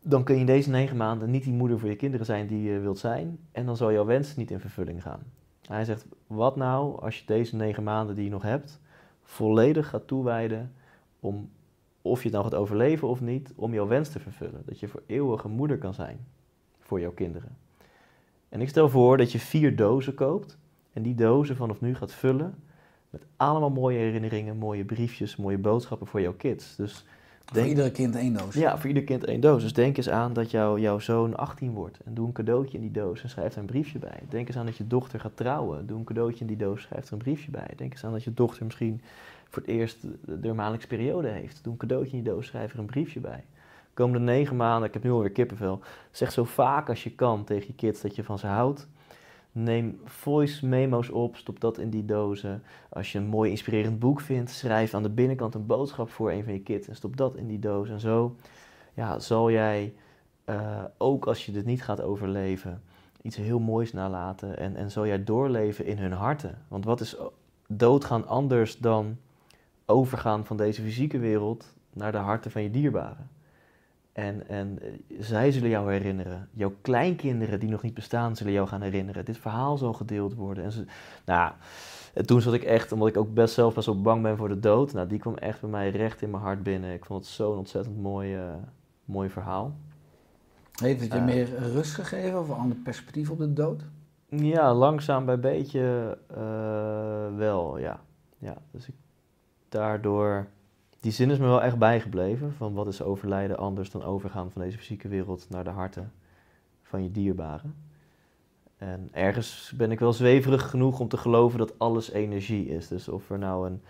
dan kun je in deze negen maanden niet die moeder voor je kinderen zijn die je wilt zijn. En dan zal jouw wens niet in vervulling gaan. Hij zegt, wat nou als je deze negen maanden die je nog hebt, volledig gaat toewijden om, of je het nou gaat overleven of niet, om jouw wens te vervullen. Dat je voor eeuwig een moeder kan zijn voor jouw kinderen. En ik stel voor dat je vier dozen koopt en die dozen vanaf nu gaat vullen met allemaal mooie herinneringen, mooie briefjes, mooie boodschappen voor jouw kids. Dus Voor denk, iedere kind één doos. ja, voor ieder kind één doos. Dus denk eens aan dat jouw jouw zoon 18 wordt en doe een cadeautje in die doos en schrijf er een briefje bij. Denk eens aan dat je dochter gaat trouwen, doe een cadeautje in die doos, schrijf er een briefje bij. Denk eens aan dat je dochter misschien voor het eerst de de maandelijkse periode heeft. Doe een cadeautje in die doos, schrijf er een briefje bij. Komende negen maanden, ik heb nu alweer kippenvel, zeg zo vaak als je kan tegen je kids dat je van ze houdt. Neem voice memo's op, stop dat in die dozen. Als je een mooi inspirerend boek vindt, schrijf aan de binnenkant een boodschap voor een van je kids en stop dat in die doos. En zo ja, zal jij, eh, ook als je dit niet gaat overleven, iets heel moois nalaten. En, en zal jij doorleven in hun harten. Want wat is doodgaan anders dan overgaan van deze fysieke wereld naar de harten van je dierbaren? En, en eh, zij zullen jou herinneren. Jouw kleinkinderen die nog niet bestaan, zullen jou gaan herinneren. Dit verhaal zal gedeeld worden. En ze, nou, en toen zat ik echt, omdat ik ook best zelf best wel bang ben voor de dood. Nou, die kwam echt bij mij recht in mijn hart binnen. Ik vond het zo'n ontzettend mooi, eh, mooi verhaal. Heeft het je Eh. meer rust gegeven of een ander perspectief op de dood? Ja, langzaam bij beetje eh, wel, ja. ja. Dus ik, daardoor, die zin is me wel echt bijgebleven. Van wat is overlijden anders dan overgaan van deze fysieke wereld naar de harten van je dierbaren. En ergens ben ik wel zweverig genoeg om te geloven dat alles energie is. Dus of er nou een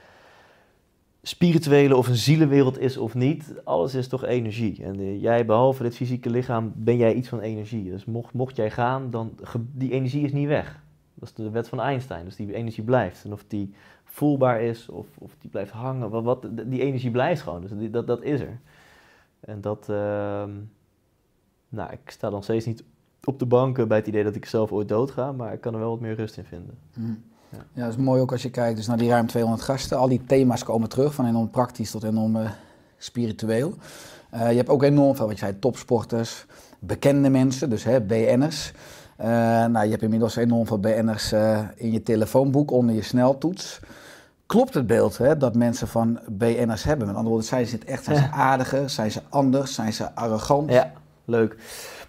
spirituele of een zielenwereld is of niet, alles is toch energie. En eh, jij, behalve dit fysieke lichaam, ben jij iets van energie. Dus mocht, mocht jij gaan, dan die energie is niet weg. Dat is de wet van Einstein. Dus die energie blijft. En of die voelbaar is of, of die blijft hangen, wat, wat, die energie blijft gewoon. Dus die, dat, dat is er. En dat, ehm, nou, ik sta dan steeds niet op de banken bij het idee dat ik zelf ooit doodga, maar ik kan er wel wat meer rust in vinden. Hm. Ja. Ja, dat is mooi ook als je kijkt dus naar die ruim 200 gasten. Al die thema's komen terug, van enorm praktisch tot enorm eh, spiritueel. Eh, je hebt ook enorm veel, wat je zei, topsporters, bekende mensen, dus hè, BN'ers. Eh, nou, je hebt inmiddels enorm veel BN'ers in je telefoonboek onder je sneltoets. Klopt het beeld hè, dat mensen van BN'ers hebben? Met andere woorden, zijn ze het echt? Zijn ze aardiger? Zijn ze anders? Zijn ze arrogant? Ja, leuk.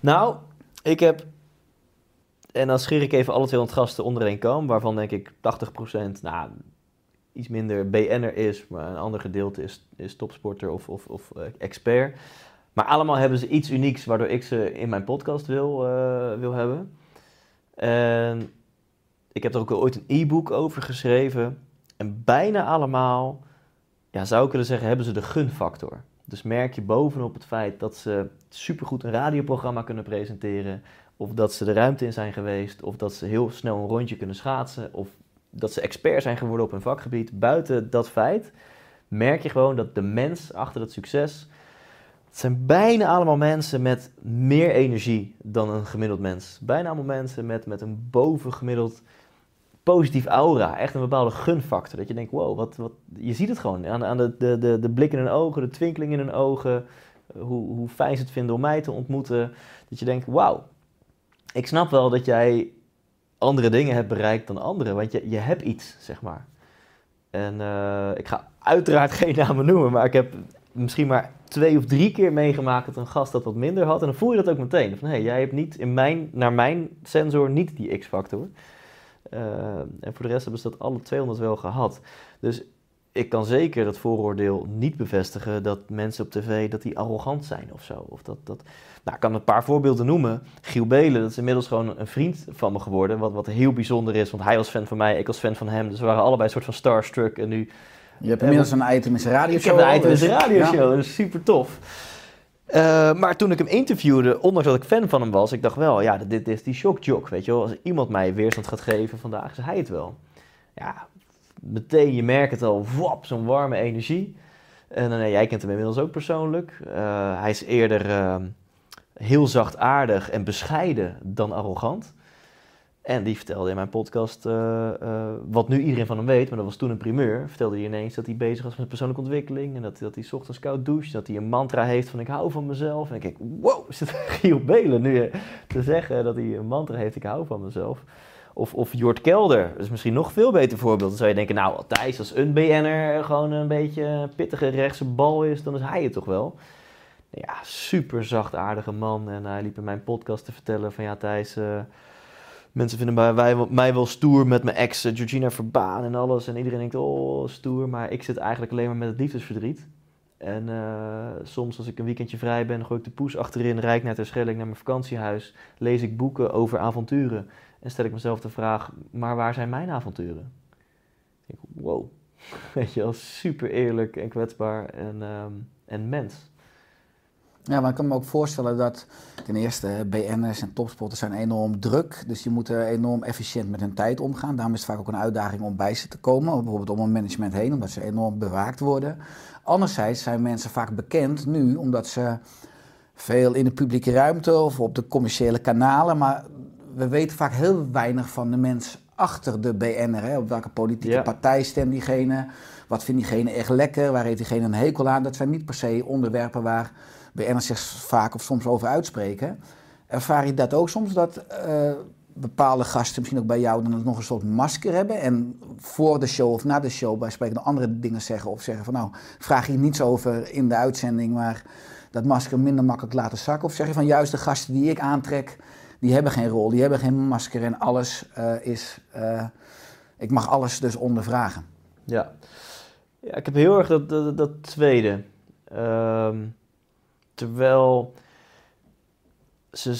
Nou, ik heb, en dan scheer ik even alle 200 gasten onder één kam, waarvan denk ik 80%, nou, iets minder BN'er is, maar een ander gedeelte is, is topsporter of, of, of eh, expert. Maar allemaal hebben ze iets unieks waardoor ik ze in mijn podcast wil, eh, wil hebben. En ik heb er ook ooit een e-book over geschreven. En bijna allemaal, ja, zou ik willen zeggen, hebben ze de gunfactor. Dus merk je bovenop het feit dat ze supergoed een radioprogramma kunnen presenteren, of dat ze de ruimte in zijn geweest, of dat ze heel snel een rondje kunnen schaatsen, of dat ze expert zijn geworden op hun vakgebied. Buiten dat feit merk je gewoon dat de mens achter dat succes, het zijn bijna allemaal mensen met meer energie dan een gemiddeld mens. Bijna allemaal mensen met, met een bovengemiddeld positief aura. Echt een bepaalde gunfactor. Dat je denkt, wow, wat, wat, je ziet het gewoon aan, aan de, de, de, de blik in hun ogen, de twinkeling in hun ogen. eh, Hoe, hoe fijn ze het vinden om mij te ontmoeten. Dat je denkt, wauw, ik snap wel dat jij andere dingen hebt bereikt dan anderen. Want je, je hebt iets, zeg maar. En eh, ik ga uiteraard geen namen noemen, maar ik heb misschien maar twee of drie keer meegemaakt dat een gast dat wat minder had. En dan voel je dat ook meteen. Van, hé, jij hebt niet in mijn, naar mijn sensor niet die X-factor. Eh, en voor de rest hebben ze dat alle 200 wel gehad. Dus ik kan zeker dat vooroordeel niet bevestigen dat mensen op tv dat die arrogant zijn of zo. Of dat, dat... Nou, ik kan een paar voorbeelden noemen. Giel Belen, dat is inmiddels gewoon een vriend van me geworden. Wat, wat heel bijzonder is, want hij was fan van mij, ik was fan van hem. Dus we waren allebei een soort van starstruck. En nu Je hebt inmiddels een item in zijn ik radioshow. heb een item in dus- zijn ja. radioshow, dat is super tof. Eh, maar toen ik hem interviewde, ondanks dat ik fan van hem was, ik dacht wel, ja, dit, is die shockjock, weet je wel. Als iemand mij weerstand gaat geven vandaag, is hij het wel. Ja, meteen, je merkt het al, wap, zo'n warme energie. En uh, jij kent hem inmiddels ook persoonlijk. Uh, hij is eerder uh, heel zachtaardig en bescheiden dan arrogant. En die vertelde in mijn podcast, uh, uh, wat nu iedereen van hem weet, maar dat was toen een primeur, vertelde hij ineens dat hij bezig was met persoonlijke ontwikkeling en dat, dat hij ochtends koud doucht, dat hij een mantra heeft van ik hou van mezelf. En ik denk, wow, het Giel Belen nu uh, te zeggen dat hij een mantra heeft, ik hou van mezelf. Of, of Jort Kelder, dat is misschien nog veel beter voorbeeld. Dan zou je denken, nou Thijs, als een BN'er gewoon een beetje pittige rechtse bal is, dan is hij het toch wel. Ja, super zachtaardige man en hij liep in mijn podcast te vertellen van ja Thijs... Mensen vinden mij, wij, mij wel stoer met mijn ex Georgina Verbaan en alles. En iedereen denkt, oh, stoer. Maar ik zit eigenlijk alleen maar met het liefdesverdriet. En uh, soms als ik een weekendje vrij ben, gooi ik de poes achterin, rijd naar Terschelling, naar mijn vakantiehuis. Lees ik boeken over avonturen. En stel ik mezelf de vraag, maar waar zijn mijn avonturen? Ik denk, wow. Weet je wel, super eerlijk en kwetsbaar en, um, en mens. Ja, maar ik kan me ook voorstellen dat ten eerste BN'ers en topsporters zijn enorm druk. Dus die moeten enorm efficiënt met hun tijd omgaan. Daarom is het vaak ook een uitdaging om bij ze te komen. Bijvoorbeeld om een management heen, omdat ze enorm bewaakt worden. Anderzijds zijn mensen vaak bekend nu, omdat ze veel in de publieke ruimte of op de commerciële kanalen. Maar we weten vaak heel weinig van de mens achter de BN'er. Hè? Op welke politieke Ja. partij stemt diegene? Wat vindt diegene echt lekker? Waar heeft diegene een hekel aan? Dat zijn niet per se onderwerpen waar BN'ers zich vaak of soms over uitspreken. Ervaar je dat ook soms, dat eh, bepaalde gasten misschien ook bij jou dan nog een soort masker hebben en voor de show of na de show bij spreken andere dingen zeggen of zeggen van nou, vraag je niets over in de uitzending, maar dat masker minder makkelijk laten zakken? Of zeg je van juist de gasten die ik aantrek, die hebben geen rol, die hebben geen masker en alles eh, is, eh, ik mag alles dus ondervragen. Ja. ja, ik heb heel erg dat, dat, dat tweede. Ehm, terwijl, ze,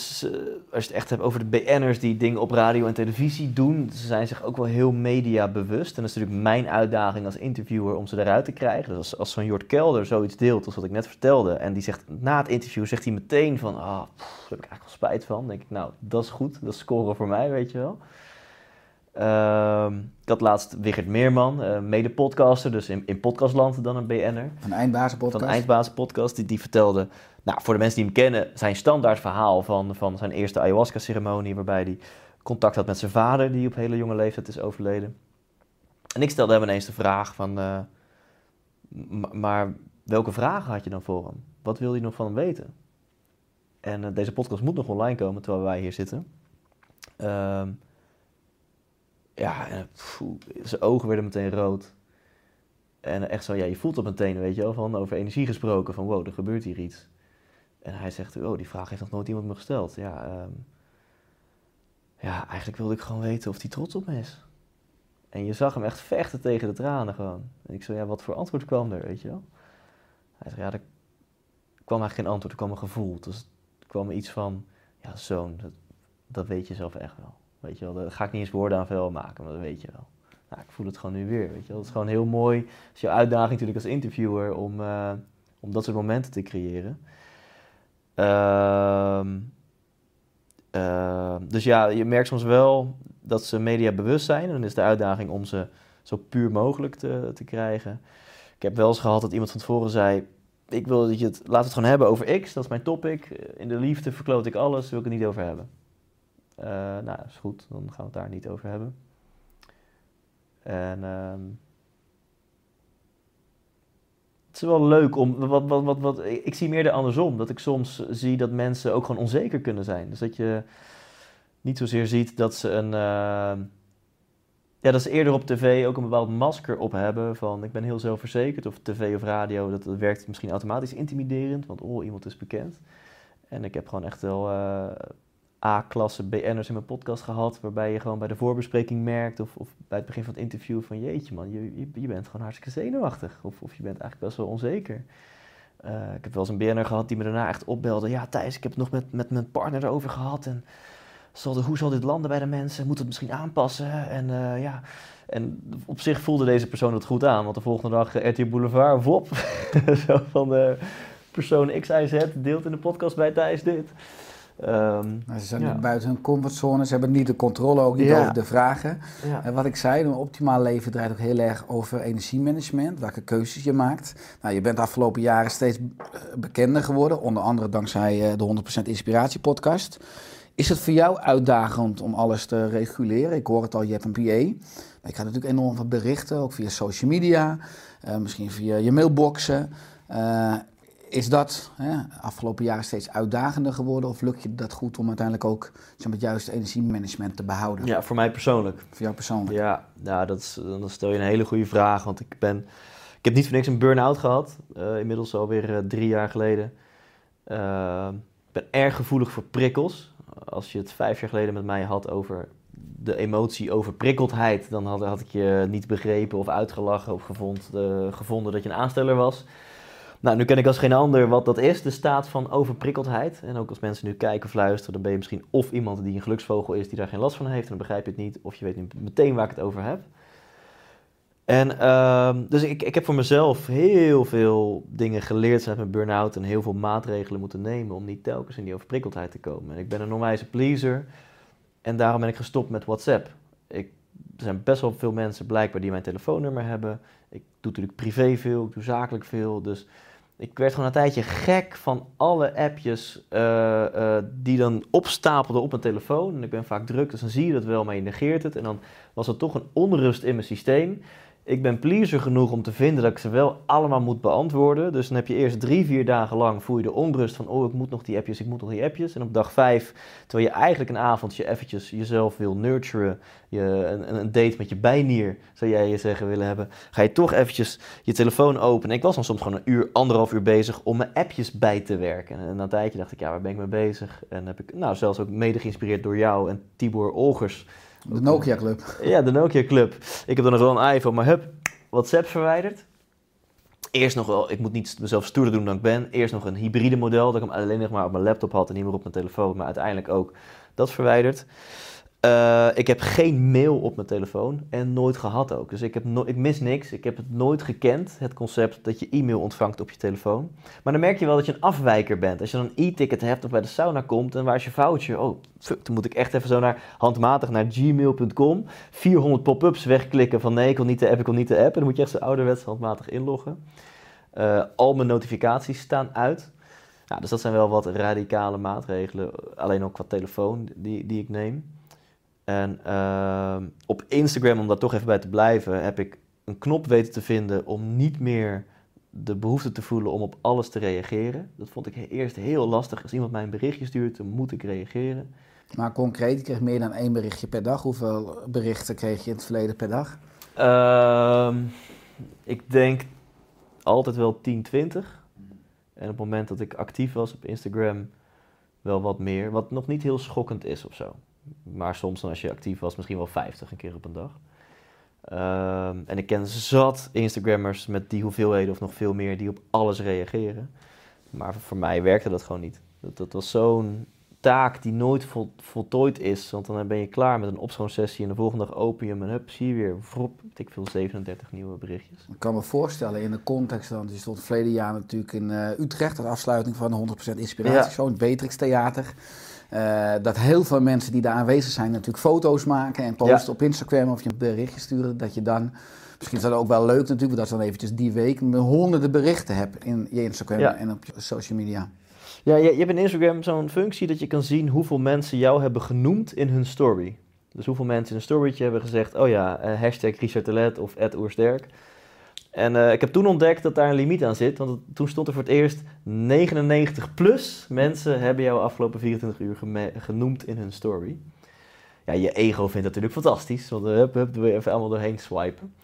als je het echt hebt over de BN'ers die dingen op radio en televisie doen, ze zijn zich ook wel heel mediabewust. En dat is natuurlijk mijn uitdaging als interviewer om ze eruit te krijgen. Dus als, als zo'n Jort Kelder zoiets deelt als wat ik net vertelde, en die zegt na het interview, zegt hij meteen van, ah, pff, daar heb ik eigenlijk wel spijt van. Dan denk ik, nou, dat is goed, dat is scoren voor mij, weet je wel. Ehm, ik had laatst Wigert Meerman, eh, mede-podcaster, dus in, in podcastland dan een BN'er. Van Eindbazen Van podcast. de Eindbazen podcast, die, die vertelde, nou, voor de mensen die hem kennen, zijn standaard verhaal van, van zijn eerste ayahuasca-ceremonie, waarbij hij contact had met zijn vader, die op hele jonge leeftijd is overleden. En ik stelde hem ineens de vraag van, eh, maar welke vragen had je dan voor hem? Wat wil je nog van hem weten? En eh, deze podcast moet nog online komen terwijl wij hier zitten. Ehm, ja, en, zijn ogen werden meteen rood. En echt zo, ja, je voelt dat meteen, weet je wel, van over energie gesproken, van wow, er gebeurt hier iets. En hij zegt, oh, die vraag heeft nog nooit iemand me gesteld. Ja, ehm, ja, eigenlijk wilde ik gewoon weten of hij trots op me is. En je zag hem echt vechten tegen de tranen gewoon. En ik zei, ja, wat voor antwoord kwam er, weet je wel? Hij zei, ja, er kwam eigenlijk geen antwoord, er kwam een gevoel. Dus er kwam iets van, ja, zoon, dat, dat weet je zelf echt wel. Weet je wel, daar ga ik niet eens woorden aan veel maken, maar dat weet je wel. Nou, ik voel het gewoon nu weer, weet je wel. Het is gewoon heel mooi. Het is jouw uitdaging natuurlijk als interviewer om, eh, om dat soort momenten te creëren. Ehm, ehm, dus ja, je merkt soms wel dat ze media bewust zijn. En dan is de uitdaging om ze zo puur mogelijk te, te krijgen. Ik heb wel eens gehad dat iemand van tevoren zei... Ik wil dat je het... Laten het gewoon hebben over X. Dat is mijn topic. In de liefde verkloot ik alles. Wil ik het niet over hebben. Eh, nou, is goed. Dan gaan we het daar niet over hebben. En ehm, het is wel leuk om. Wat, wat, wat, wat, ik zie meer de andersom. Dat ik soms zie dat mensen ook gewoon onzeker kunnen zijn. Dus dat je niet zozeer ziet dat ze een. ehm, ja, dat ze eerder op tv ook een bepaald masker op hebben. Van ik ben heel zelfverzekerd. Of tv of radio. Dat, dat werkt misschien automatisch intimiderend. Want oh, iemand is bekend. En ik heb gewoon echt wel. eh, A-klasse BN'ers in mijn podcast gehad, waarbij je gewoon bij de voorbespreking merkt of, of bij het begin van het interview van jeetje man, je, je, bent gewoon hartstikke zenuwachtig. Of, of je bent eigenlijk best wel onzeker. Eh, ik heb wel eens een BN'er gehad die me daarna echt opbelde, ja Thijs, ik heb het nog met, met mijn partner erover gehad en zal de, hoe zal dit landen bij de mensen, moet het misschien aanpassen? En eh, ja... En op zich voelde deze persoon het goed aan, want de volgende dag eh, RTL Boulevard, wop, zo van persoon XIZ deelt in de podcast bij Thijs dit. Ehm, Nou, ze zijn Ja. buiten hun comfortzone, ze hebben niet de controle, ook niet Ja. over de vragen. ja. En wat ik zei, een optimaal leven draait ook heel erg over energiemanagement, welke keuzes je maakt. Nou, je bent de afgelopen jaren steeds eh, bekender geworden, onder andere dankzij eh, de 100% Inspiratie podcast. Is het voor jou uitdagend om alles te reguleren? Ik hoor het al, je hebt een PA. Ik krijg natuurlijk enorm veel berichten, ook via social media, eh, misschien via je mailboxen. Is dat hè, afgelopen jaren steeds uitdagender geworden? Of lukt je dat goed om uiteindelijk ook zeg maar, het juiste energiemanagement te behouden? ja, voor mij persoonlijk. Voor jou persoonlijk? Ja, nou, dat is, dan stel je een hele goede vraag. Want ik ben. Ik heb niet voor niks een burn-out gehad. eh, inmiddels alweer eh, drie jaar geleden. Eh, ik ben erg gevoelig voor prikkels. Als je het vijf jaar geleden met mij had over de emotie overprikkeldheid, dan had, had ik je niet begrepen of uitgelachen of gevond, gevonden dat je een aansteller was. Nou, nu ken ik als geen ander wat dat is, de staat van overprikkeldheid. En ook als mensen nu kijken of luisteren, dan ben je misschien of iemand die een geluksvogel is die daar geen last van heeft en dan begrijp je het niet, of je weet niet meteen waar ik het over heb. En ehm, dus ik, ik heb voor mezelf heel veel dingen geleerd vanuit mijn burn-out en heel veel maatregelen moeten nemen om niet telkens in die overprikkeldheid te komen. En ik ben een onwijze pleaser en daarom ben ik gestopt met WhatsApp. Ik, er zijn best wel veel mensen blijkbaar die mijn telefoonnummer hebben. Ik doe natuurlijk privé veel, ik doe zakelijk veel, dus ik werd gewoon een tijdje gek van alle appjes eh, eh, die dan opstapelden op mijn telefoon. En ik ben vaak druk, dus dan zie je dat wel, maar je negeert het. En dan was er toch een onrust in mijn systeem. Ik ben pleaser genoeg om te vinden dat ik ze wel allemaal moet beantwoorden. Dus dan heb je eerst drie, vier dagen lang voel je de onrust van, oh, ik moet nog die appjes, ik moet nog die appjes. En op dag vijf, terwijl je eigenlijk een avondje eventjes jezelf wil nurturen, je, een, een date met je bijnier, zou jij je zeggen willen hebben, ga je toch eventjes je telefoon openen. Ik was dan soms gewoon een uur, anderhalf uur bezig om mijn appjes bij te werken. En na een tijdje dacht ik, ja, waar ben ik mee bezig? En heb ik, nou, zelfs ook mede geïnspireerd door jou en Tibor Olgers, De Nokia Club. ja, de Nokia Club. Ik heb dan nog wel een iPhone, maar hup, WhatsApp verwijderd. Eerst nog wel, ik moet niet mezelf stoerder doen dan ik ben. Eerst nog een hybride model, dat ik hem alleen nog maar op mijn laptop had en niet meer op mijn telefoon. Maar uiteindelijk ook dat verwijderd. Eh, ik heb geen mail op mijn telefoon en nooit gehad ook. Dus ik, heb ik mis niks. Ik heb het nooit gekend, het concept dat je e-mail ontvangt op je telefoon. Maar dan merk je wel dat je een afwijker bent. Als je dan een e-ticket hebt of bij de sauna komt en waar is je foutje? Oh, fuck, dan moet ik echt even zo naar, handmatig naar gmail.com. 400 pop-ups wegklikken van nee, ik wil niet de app, ik wil niet de app. En dan moet je echt zo ouderwets handmatig inloggen. Eh, al mijn notificaties staan uit. Ja, dus dat zijn wel wat radicale maatregelen, alleen ook qua telefoon die, die ik neem. En ehm, op Instagram, om daar toch even bij te blijven, heb ik een knop weten te vinden om niet meer de behoefte te voelen om op alles te reageren. Dat vond ik eerst heel lastig. Als iemand mij een berichtje stuurt, dan moet ik reageren. Maar concreet, je kreeg meer dan één berichtje per dag. Hoeveel berichten kreeg je in het verleden per dag? Ehm, ik denk altijd wel 10, 20. En op het moment dat ik actief was op Instagram, wel wat meer. Wat nog niet heel schokkend is of zo. Maar soms dan als je actief was, misschien wel 50 een keer op een dag. Ehm, en ik ken zat Instagrammers met die hoeveelheden of nog veel meer die op alles reageren. Maar voor mij werkte dat gewoon niet. Dat, dat was zo'n taak die nooit vol, voltooid is. Want dan ben je klaar met een opschoonsessie en de volgende dag open je hem en hup, zie je weer, vrop, ik veel 37 nieuwe berichtjes. Ik kan me voorstellen in de context, want je stond verleden jaar natuurlijk in eh, Utrecht als afsluiting van 100% Inspiratie, Ja. zo in het Beatrix Theater. Eh, dat heel veel mensen die daar aanwezig zijn natuurlijk foto's maken en posten Ja. op Instagram of je een berichtje sturen. Dat je dan, misschien is dat ook wel leuk natuurlijk, dat je dan eventjes die week honderden berichten hebt in je Instagram Ja. en op je social media. Ja, je, je hebt in Instagram zo'n functie dat je kan zien hoeveel mensen jou hebben genoemd in hun story. Dus hoeveel mensen in een storytje hebben gezegd, oh ja, eh, hashtag Richard Telet of Oersterk. En eh, ik heb toen ontdekt dat daar een limiet aan zit, want toen stond er voor het eerst 99 plus mensen hebben jou afgelopen 24 uur genoemd in hun story. Ja, je ego vindt dat natuurlijk fantastisch, want uh, hup, hup, doe je even allemaal doorheen swipen.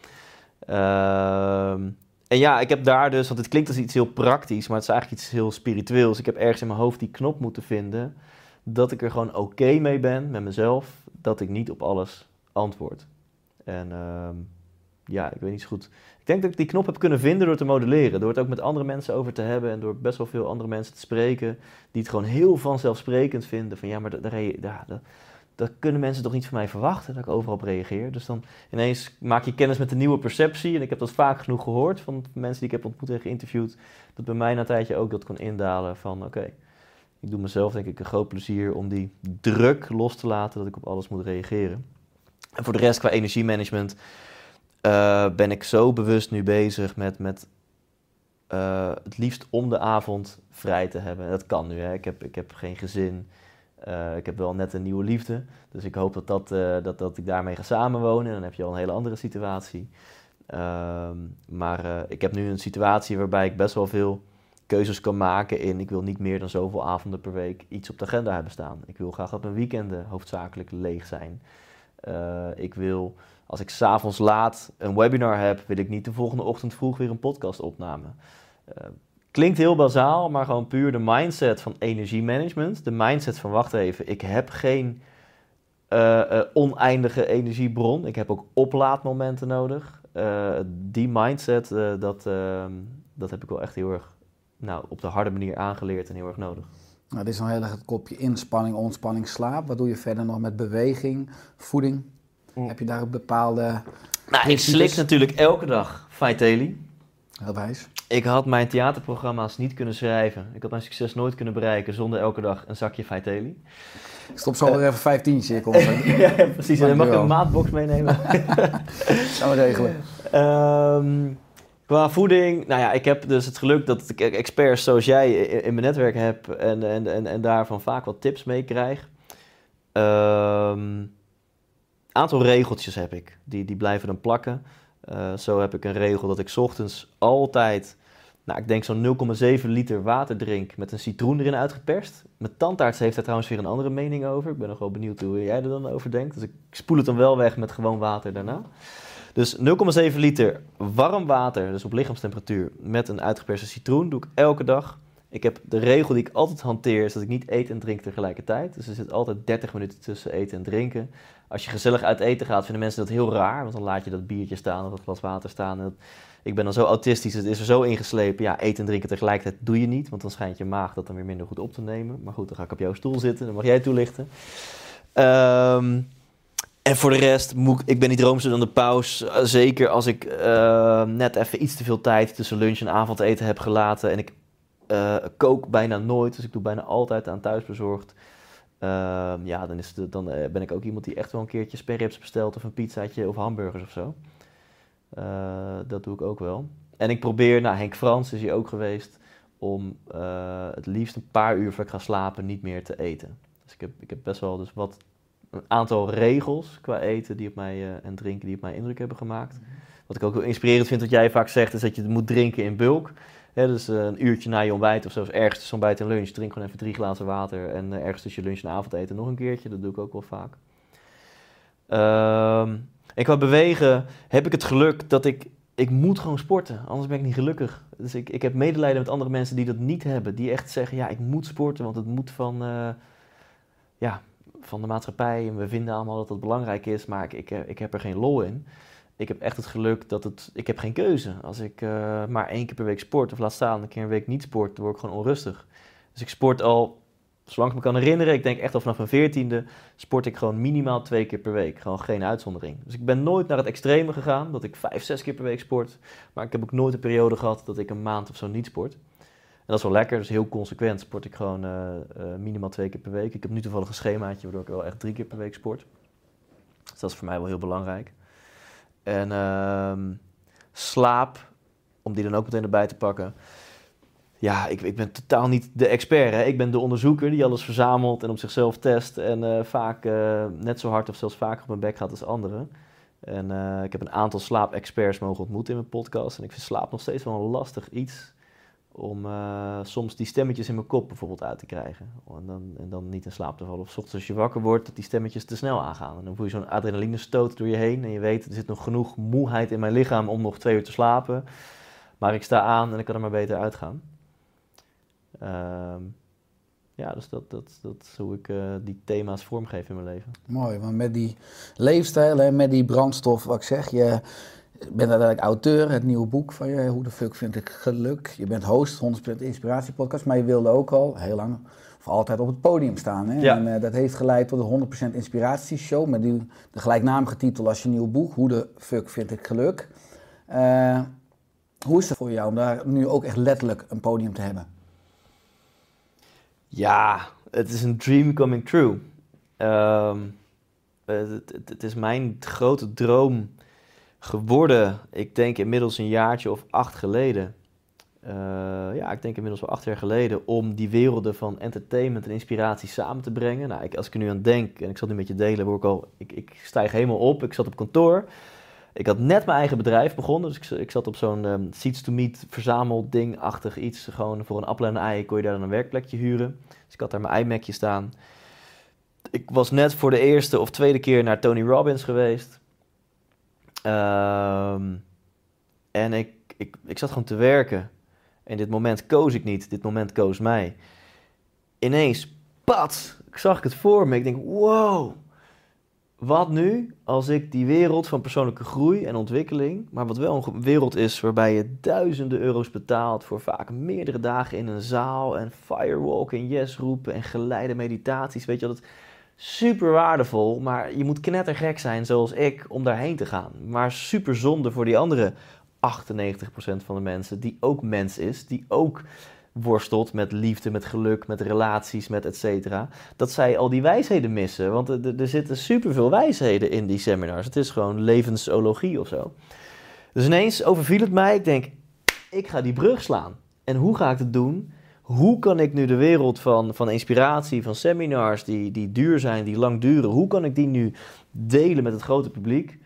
Ehm, en ja, ik heb daar dus, want het klinkt als iets heel praktisch, maar het is eigenlijk iets heel spiritueels. Ik heb ergens in mijn hoofd die knop moeten vinden dat ik er gewoon oké mee ben met mezelf, dat ik niet op alles antwoord. En ehm, ja, ik weet niet zo goed. Ik denk dat ik die knop heb kunnen vinden door te modelleren, door het ook met andere mensen over te hebben en door best wel veel andere mensen te spreken, die het gewoon heel vanzelfsprekend vinden van ja, maar daar, daar, daar, dat kunnen mensen toch niet van mij verwachten, dat ik overal op reageer. Dus dan ineens maak je kennis met een nieuwe perceptie. En ik heb dat vaak genoeg gehoord van mensen die ik heb ontmoet en geïnterviewd. Dat bij mij na een tijdje ook dat kon indalen van oké, ik doe mezelf denk ik een groot plezier om die druk los te laten dat ik op alles moet reageren. En voor de rest qua energiemanagement eh, ben ik zo bewust nu bezig met, met eh, het liefst om de avond vrij te hebben. Dat kan nu, hè. Ik, heb, ik heb geen gezin. Uh, ik heb wel net een nieuwe liefde, dus ik hoop dat, dat, dat, dat ik daarmee ga samenwonen. En dan heb je al een hele andere situatie. Uh, maar ik heb nu een situatie waarbij ik best wel veel keuzes kan maken in... ik wil niet meer dan zoveel avonden per week iets op de agenda hebben staan. Ik wil graag dat mijn weekenden hoofdzakelijk leeg zijn. Ik wil, als ik s'avonds laat een webinar heb... wil ik niet de volgende ochtend vroeg weer een podcast opnemen. Uh, Klinkt heel bazaal, maar gewoon puur de mindset van energiemanagement. De mindset van, wacht even, ik heb geen uh, uh, oneindige energiebron. Ik heb ook oplaadmomenten nodig. Die mindset, dat, ehm, dat heb ik wel echt heel erg nou, op de harde manier aangeleerd en heel erg nodig. Nou, dit is dan heel erg het kopje inspanning, ontspanning, slaap. Wat doe je verder nog met beweging, voeding? Mm. Heb je daar bepaalde... Nou, ik slik natuurlijk elke dag Vitaly. Heel wijs. Ik had mijn theaterprogramma's niet kunnen schrijven. Ik had mijn succes nooit kunnen bereiken zonder elke dag een zakje Vitaly. Ik stop zo uh, weer even 15 cirkel. ja, precies. En dan mag ik een maatbox meenemen. Gaan we regelen. Um, qua voeding, nou ja, ik heb dus het geluk dat ik experts zoals jij in mijn netwerk heb en, en, en, en daarvan vaak wat tips mee krijg. Um, aantal regeltjes heb ik, die, die blijven dan plakken. Eh, zo heb ik een regel dat ik ochtends altijd, nou ik denk zo'n 0,7 liter water drink met een citroen erin uitgeperst. Mijn tandarts heeft daar trouwens weer een andere mening over. Ik ben nog wel benieuwd hoe jij er dan over denkt. Dus ik spoel het dan wel weg met gewoon water daarna. Dus 0,7 liter warm water, dus op lichaamstemperatuur, met een uitgeperste citroen doe ik elke dag. Ik heb de regel die ik altijd hanteer, is dat ik niet eet en drink tegelijkertijd. Dus er zit altijd 30 minuten tussen eten en drinken. Als je gezellig uit eten gaat, vinden mensen dat heel raar. Want dan laat je dat biertje staan of dat glas water staan. Ik ben dan zo autistisch, het is er zo ingeslepen. Ja, eten en drinken tegelijkertijd doe je niet. Want dan schijnt je maag dat dan weer minder goed op te nemen. Maar goed, dan ga ik op jouw stoel zitten. Dan mag jij toelichten. Ehm, en voor de rest, moet ik, ik ben niet roomser dan de paus. Eh, Zeker als ik eh, net even iets te veel tijd tussen lunch en avondeten heb gelaten. En ik eh, kook bijna nooit, dus ik doe bijna altijd aan thuisbezorgd. Ehm, ja, dan, is de, dan eh, ben ik ook iemand die echt wel een keertje sperrips bestelt of een pizzaatje of hamburgers of zo. Eh, dat doe ik ook wel. En ik probeer, nou Henk Frans is hier ook geweest, om eh, het liefst een paar uur voor ik ga slapen niet meer te eten. Dus ik heb, ik heb best wel dus wat, een aantal regels qua eten die op mij, en drinken die op mij indruk hebben gemaakt. Wat ik ook heel inspirerend vind, wat jij vaak zegt, is dat je het moet drinken in bulk. Dus een uurtje na je ontbijt of zelfs ergens tussen ontbijt en lunch. Drink gewoon even drie glazen water. En eh, ergens tussen je lunch en avondeten nog een keertje. Dat doe ik ook wel vaak. Ehm, en qua bewegen heb ik het geluk dat ik... Ik moet gewoon sporten, anders ben ik niet gelukkig. Dus ik, ik heb medelijden met andere mensen die dat niet hebben. Die echt zeggen, ja, ik moet sporten, want het moet van, eh, ja, van de maatschappij. En we vinden allemaal dat het belangrijk is, maar ik, ik, ik heb er geen lol in. Ik heb echt het geluk dat het... Ik heb geen keuze. Als ik eh, maar één keer per week sport, of laat staan een keer een week niet sport, dan word ik gewoon onrustig. Dus ik sport al, zolang ik me kan herinneren, ik denk echt al vanaf mijn veertiende, sport ik gewoon minimaal twee keer per week. Gewoon geen uitzondering. Dus ik ben nooit naar het extreme gegaan, dat ik vijf, zes keer per week sport. Maar ik heb ook nooit een periode gehad dat ik een maand of zo niet sport. En dat is wel lekker, dus heel consequent sport ik gewoon eh, eh, minimaal twee keer per week. Ik heb nu toevallig een schemaatje waardoor ik wel echt drie keer per week sport. Dus dat is voor mij wel heel belangrijk. En ehm, slaap, om die dan ook meteen erbij te pakken. Ja, ik, ik ben totaal niet de expert. Hè? Ik ben de onderzoeker die alles verzamelt en op zichzelf test. En eh, vaak eh, net zo hard of zelfs vaker op mijn bek gaat als anderen. En eh, ik heb een aantal slaapexperts mogen ontmoeten in mijn podcast. En ik vind slaap nog steeds wel een lastig iets. Om eh, soms die stemmetjes in mijn kop bijvoorbeeld uit te krijgen. En dan, en dan niet in slaap te vallen. Of ochtends als je wakker wordt, dat die stemmetjes te snel aangaan. En dan voel je zo'n adrenalinestoot door je heen. En je weet, er zit nog genoeg moeheid in mijn lichaam om nog twee uur te slapen. Maar ik sta aan en ik kan er maar beter uitgaan. Ehm, ja, dus dat, dat, dat is hoe ik eh, die thema's vormgeef in mijn leven. Mooi, want met die leefstijl en met die brandstof, wat ik zeg, je bent uiteindelijk auteur, het nieuwe boek van je, Hoe de fuck vind ik geluk. Je bent host, 100% inspiratiepodcast, maar je wilde ook al heel lang, of altijd op het podium staan. Hè? Ja. En eh, dat heeft geleid tot de 100% inspiratieshow met die, de gelijknamige titel als je nieuw boek, Hoe de fuck vind ik geluk. Eh, hoe is het voor jou om daar nu ook echt letterlijk een podium te hebben? Ja, het is een dream coming true. Ehm, het, het- het is mijn grote droom geworden. Ik denk inmiddels een jaartje of acht geleden. Eh, ja, ik denk inmiddels wel acht jaar geleden. Om die werelden van entertainment en inspiratie samen te brengen. Nou, ik, als ik er nu aan denk, en ik zal nu met je delen, word ik al. Ik, ik stijg helemaal op. Ik zat op kantoor. Ik had net mijn eigen bedrijf begonnen. Dus ik, ik zat op zo'n ehm, Seats to Meet verzamelding-achtig iets. Gewoon voor een appel en een ei kon je daar dan een werkplekje huren. Dus ik had daar mijn iMacje staan. Ik was net voor de eerste of tweede keer naar Tony Robbins geweest. Ehm, en ik, ik, ik zat gewoon te werken. En dit moment koos ik niet. Dit moment koos mij. Ineens, pat, ik zag ik het voor me. Ik denk, wow. Wat nu als ik die wereld van persoonlijke groei en ontwikkeling, maar wat wel een wereld is waarbij je duizenden euro's betaalt voor vaak meerdere dagen in een zaal en firewalk en yes roepen en geleide meditaties, weet je dat super waardevol, maar je moet knettergek zijn zoals ik om daarheen te gaan. Maar super zonde voor die andere 98% van de mensen die ook mens is, die ook worstelt met liefde, met geluk, met relaties, met et cetera. Dat zij al die wijsheden missen. Want er, er- zitten superveel wijsheden in die seminars. Het is gewoon levensologie of zo. Dus ineens overviel het mij. Ik denk, ik ga die brug slaan. En hoe ga ik het doen? Hoe kan ik nu de wereld van, van inspiratie, van seminars die, die duur zijn, die lang duren, hoe kan ik die nu delen met het grote publiek?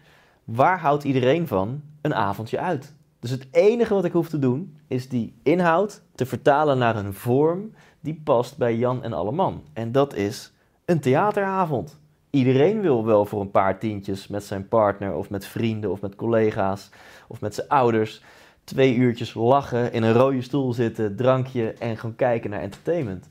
Waar houdt iedereen van? een avondje uit. Dus het enige wat ik hoef te doen, is die inhoud te vertalen naar een vorm die past bij Jan en Alleman. En dat is een theateravond. Iedereen wil wel voor een paar tientjes met zijn partner of met vrienden of met collega's of met zijn ouders twee uurtjes lachen, in een rode stoel zitten, drankje en gewoon kijken naar entertainment.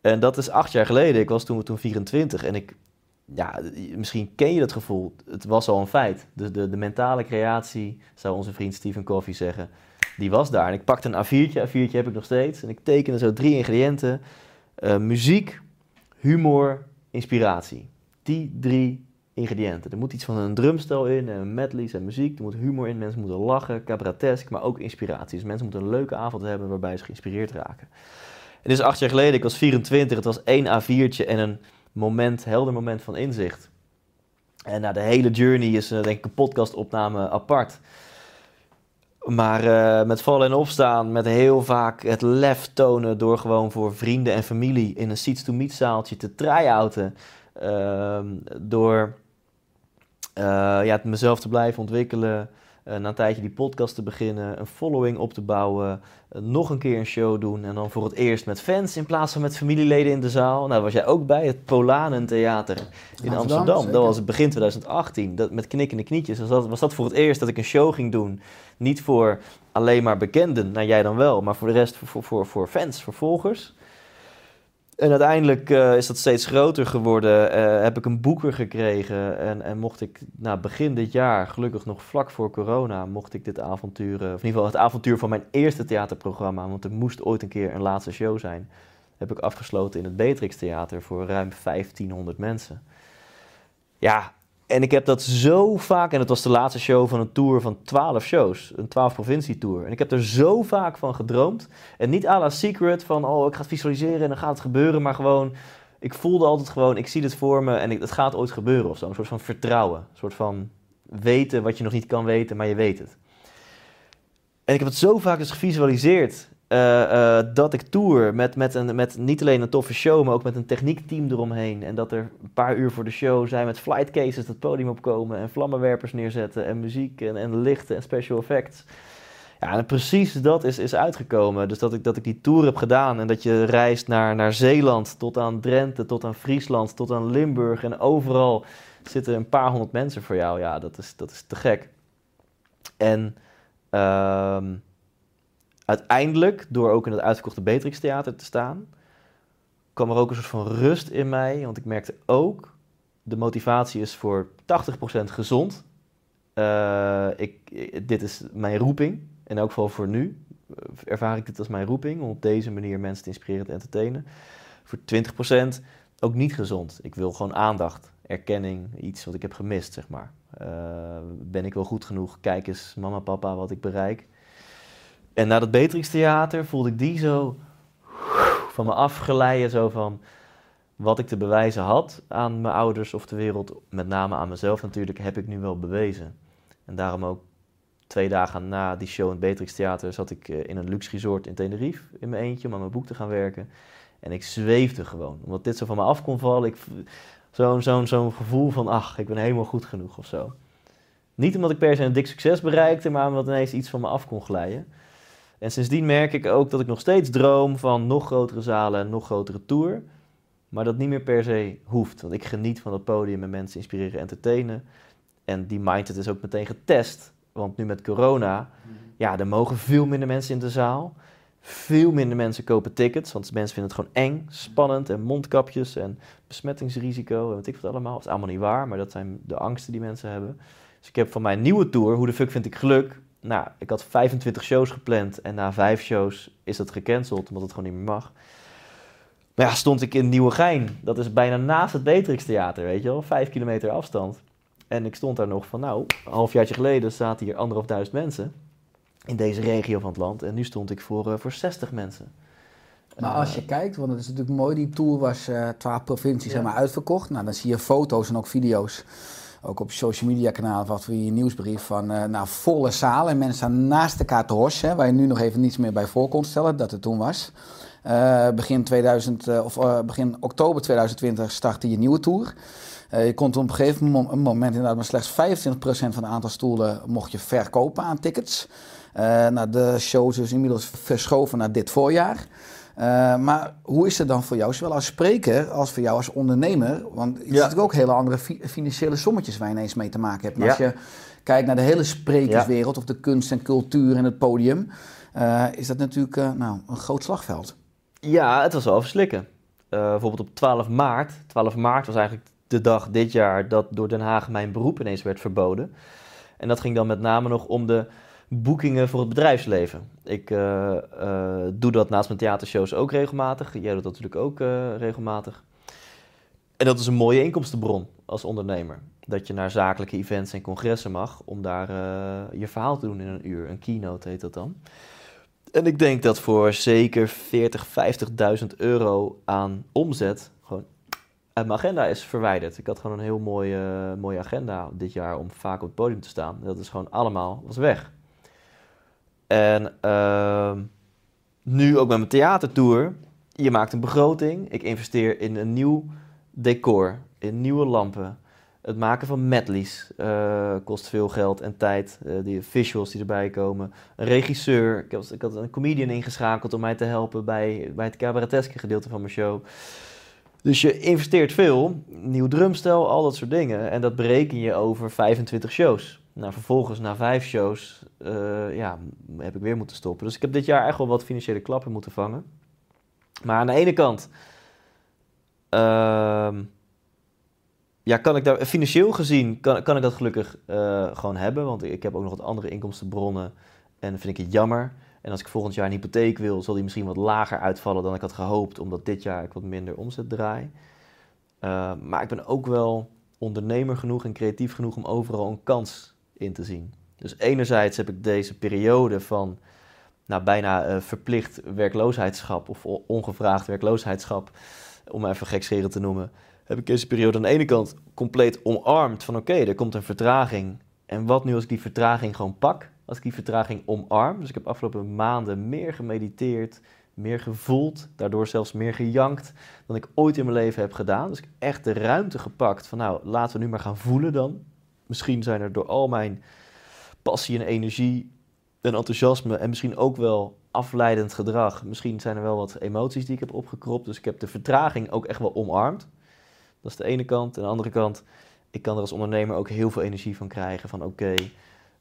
En dat is acht jaar geleden. Ik was toen, toen 24 en ik, ja, misschien ken je dat gevoel. Het was al een feit. Dus de, de mentale creatie, zou onze vriend Stephen Coffey zeggen, die was daar. En ik pakte een A4'tje, A4'tje heb ik nog steeds. En ik tekende zo drie ingrediënten. Eh, muziek, humor, inspiratie. Die drie ingrediënten. Er moet iets van een drumstel in, en medleys en muziek. Er moet humor in, mensen moeten lachen, cabaretesk, maar ook inspiratie. Dus mensen moeten een leuke avond hebben waarbij ze geïnspireerd raken. En is acht jaar geleden, ik was 24, het was één A4'tje en een moment, helder moment van inzicht. En nou, de hele journey is eh, denk ik een podcastopname apart. Maar eh, met vallen en opstaan, met heel vaak het lef tonen door gewoon voor vrienden en familie in een seats to meet zaaltje te try-outen. Ehm, door ja, mezelf te blijven ontwikkelen. Uh, na een tijdje die podcast te beginnen, een following op te bouwen, uh, nog een keer een show doen en dan voor het eerst met fans in plaats van met familieleden in de zaal. Nou, was jij ook bij het Polanen Theater in Amsterdam. Amsterdam. Dat was het begin 2018, dat, met knikkende knietjes. Was dat, was dat voor het eerst dat ik een show ging doen. Niet voor alleen maar bekenden, nou jij dan wel, maar voor de rest voor, voor, voor fans, voor volgers. En uiteindelijk uh, is dat steeds groter geworden. Uh, heb ik een boeker gekregen. En, en mocht ik nou, begin dit jaar, gelukkig nog vlak voor corona, mocht ik dit avontuur, of in ieder geval het avontuur van mijn eerste theaterprogramma, want er moest ooit een keer een laatste show zijn, heb ik afgesloten in het Beatrix Theater voor ruim 1500 mensen. Ja, en ik heb dat zo vaak, en het was de laatste show van een tour van 12 shows, een 12 provincie tour. En ik heb er zo vaak van gedroomd. En niet à la secret van, oh ik ga het visualiseren en dan gaat het gebeuren, maar gewoon, ik voelde altijd gewoon, ik zie dit voor me en ik, het gaat ooit gebeuren of zo. Een soort van vertrouwen, een soort van weten wat je nog niet kan weten, maar je weet het. En ik heb het zo vaak dus gevisualiseerd dat ik tour met, met, een, met niet alleen een toffe show, maar ook met een techniekteam eromheen. En dat er een paar uur voor de show zijn met flight cases het podium opkomen en vlammenwerpers neerzetten en muziek en, en lichten en special effects. Ja, en precies dat is, is uitgekomen. Dus dat ik, dat ik die tour heb gedaan en dat je reist naar, naar Zeeland, tot aan Drenthe, tot aan Friesland, tot aan Limburg. En overal zitten een paar honderd mensen voor jou. Ja, dat is, dat is te gek. En... Uh, uiteindelijk, door ook in het uitverkochte Beatrix Theater te staan, kwam er ook een soort van rust in mij. Want ik merkte ook, de motivatie is voor 80% gezond. Uh, ik, dit is mijn roeping. In elk geval voor nu ervaar ik dit als mijn roeping. Om op deze manier mensen te inspireren te entertainen. Voor 20% ook niet gezond. Ik wil gewoon aandacht, erkenning, iets wat ik heb gemist, zeg maar. Ben ik wel goed genoeg? Kijk eens, mama, papa, wat ik bereik. En na dat Beatrix Theater voelde ik die zo van me afgeleiden, zo van wat ik te bewijzen had aan mijn ouders of de wereld, met name aan mezelf natuurlijk, heb ik nu wel bewezen. En daarom ook twee dagen na die show in het Beatrix Theater zat ik in een luxe resort in Tenerife in mijn eentje om aan mijn boek te gaan werken. En ik zweefde gewoon, omdat dit zo van me af kon vallen. Zo'n zo'n zo'n gevoel van, ach, ik ben helemaal goed genoeg of zo. Niet omdat ik per se een dik succes bereikte, maar omdat ineens iets van me af kon glijden. En sindsdien merk ik ook dat ik nog steeds droom van nog grotere zalen en nog grotere tour. Maar dat niet meer per se hoeft. Want ik geniet van het podium en mensen inspireren en entertainen. En die mindset is ook meteen getest. Want nu met corona, ja, er mogen veel minder mensen in de zaal. Veel minder mensen kopen tickets, want mensen vinden het gewoon eng, spannend en mondkapjes en besmettingsrisico en wat ik wat allemaal. Dat is allemaal niet waar, maar dat zijn de angsten die mensen hebben. Dus ik heb van mijn nieuwe tour, Hoe de fuck vind ik geluk, nou, ik had 25 shows gepland en na vijf shows is dat gecanceld, omdat het gewoon niet meer mag. Maar ja, stond ik in Nieuwegein. Dat is bijna naast het Beatrix Theater, weet je wel. Vijf kilometer afstand. En ik stond daar nog van, nou, een halfjaartje geleden zaten hier anderhalf duizend mensen. In deze regio van het land. En nu stond ik voor, uh, voor 60 mensen. Maar als je kijkt, want het is natuurlijk mooi, die tour was uh, 12 provincies ja. helemaal uitverkocht. Nou, dan zie je foto's en ook video's ook op social media kanalen wat voor je nieuwsbrief van nou, volle zalen en mensen staan naast elkaar te horsen, waar je nu nog even niets meer bij voor kon stellen dat het toen was. Eh, begin, 2000, eh, of, begin oktober 2020 startte je nieuwe tour. Je kon op een gegeven moment inderdaad maar slechts 25% van het aantal stoelen mocht je verkopen aan tickets. Nou, de show is dus inmiddels verschoven naar dit voorjaar. Eh, maar hoe is het dan voor jou, zowel als spreker als voor jou als ondernemer? Want je Ja. natuurlijk ook hele andere fi- financiële sommetjes waar je ineens mee te maken hebt. Ja. als je kijkt naar de hele sprekerswereld of de kunst en cultuur en het podium, eh, is dat natuurlijk eh, nou, een groot slagveld. Ja, het was wel verslikken. Bijvoorbeeld op 12 maart. 12 maart was eigenlijk de dag dit jaar dat door Den Haag mijn beroep ineens werd verboden. En dat ging dan met name nog om de boekingen voor het bedrijfsleven. Ik eh, eh, doe dat naast mijn theatershows ook regelmatig. Jij doet dat natuurlijk ook eh, regelmatig. En dat is een mooie inkomstenbron als ondernemer. Dat je naar zakelijke events en congressen mag om daar je verhaal te doen in een uur. Een keynote heet dat dan. En ik denk dat voor zeker 40, 50.000 euro aan omzet gewoon uit mijn agenda is verwijderd. Ik had gewoon een heel mooie, mooie agenda dit jaar om vaak op het podium te staan. Dat is gewoon allemaal was weg. En ehm, nu ook met mijn theatertour. Je maakt een begroting. Ik investeer in een nieuw decor, in nieuwe lampen. Het maken van medleys eh, kost veel geld en tijd. Eh, die visuals die erbij komen. Een regisseur. Ik had, ik had een comedian ingeschakeld om mij te helpen bij, bij het cabareteske gedeelte van mijn show. Dus je investeert veel. Nieuw drumstel, al dat soort dingen. En dat bereken je over 25 shows. Nou, vervolgens na vijf shows eh, ja, heb ik weer moeten stoppen. Dus ik heb dit jaar echt wel wat financiële klappen moeten vangen. Maar aan de ene kant... ehm, ja, kan ik daar financieel gezien kan, kan ik dat gelukkig eh, gewoon hebben, want ik heb ook nog wat andere inkomstenbronnen en vind ik het jammer. En als ik volgend jaar een hypotheek wil, zal die misschien wat lager uitvallen dan ik had gehoopt, omdat dit jaar ik wat minder omzet draai. Eh, maar ik ben ook wel ondernemer genoeg en creatief genoeg om overal een kans in te zien. Dus enerzijds heb ik deze periode van nou, bijna eh, verplicht werkloosheidsschap of ongevraagd werkloosheidsschap, om maar even gekscherend te noemen, heb ik deze periode aan de ene kant compleet omarmd van oké, er komt een vertraging. En wat nu als ik die vertraging gewoon pak? Als ik die vertraging omarm. Dus ik heb afgelopen maanden meer gemediteerd, meer gevoeld, daardoor zelfs meer gejankt dan ik ooit in mijn leven heb gedaan. Dus ik heb echt de ruimte gepakt van nou, laten we nu maar gaan voelen dan. Misschien zijn er door al mijn passie en energie en enthousiasme en misschien ook wel afleidend gedrag. Misschien zijn er wel wat emoties die ik heb opgekropt. Dus ik heb de vertraging ook echt wel omarmd. Dat is de ene kant. En de andere kant, ik kan er als ondernemer ook heel veel energie van krijgen. Van oké,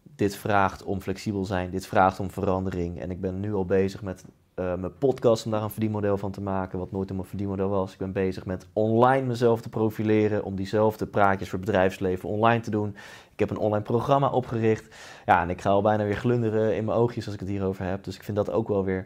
dit vraagt om flexibel zijn, dit vraagt om verandering. En ik ben nu al bezig met eh, mijn podcast om daar een verdienmodel van te maken, wat nooit een verdienmodel was. Ik ben bezig met online mezelf te profileren, om diezelfde praatjes voor bedrijfsleven online te doen. Ik heb een online programma opgericht. Ja, en ik ga al bijna weer glunderen in mijn oogjes als ik het hierover heb. Dus ik vind dat ook wel weer,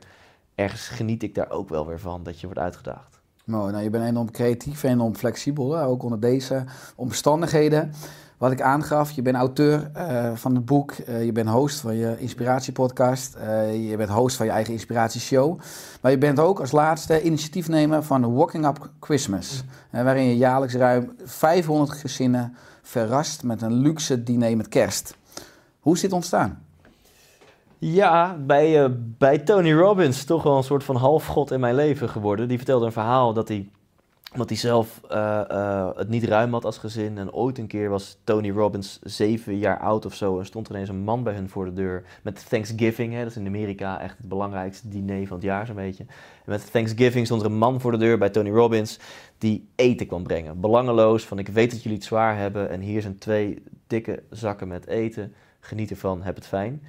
ergens geniet ik daar ook wel weer van, dat je wordt uitgedaagd. Mooi, nou, je bent enorm creatief en enorm flexibel, ook onder deze omstandigheden. Wat ik aangaf, je bent auteur eh, van het boek, eh, je bent host van je inspiratiepodcast, eh, je bent host van je eigen inspiratieshow. Maar je bent ook als laatste initiatiefnemer van Walking Up Christmas, eh, waarin je jaarlijks ruim 500 gezinnen verrast met een luxe diner met kerst. Hoe is dit ontstaan? Ja, bij, bij Tony Robbins, toch wel een soort van halfgod in mijn leven geworden. Die vertelde een verhaal dat hij, omdat hij zelf eh, eh, het niet ruim had als gezin. En ooit een keer was Tony Robbins zeven jaar oud of zo. En stond er ineens een man bij hun voor de deur. Met Thanksgiving, hè, dat is in Amerika echt het belangrijkste diner van het jaar zo'n beetje. En met Thanksgiving stond er een man voor de deur bij Tony Robbins die eten kwam brengen. Belangeloos, van ik weet dat jullie het zwaar hebben. En hier zijn twee dikke zakken met eten. Geniet ervan, heb het fijn.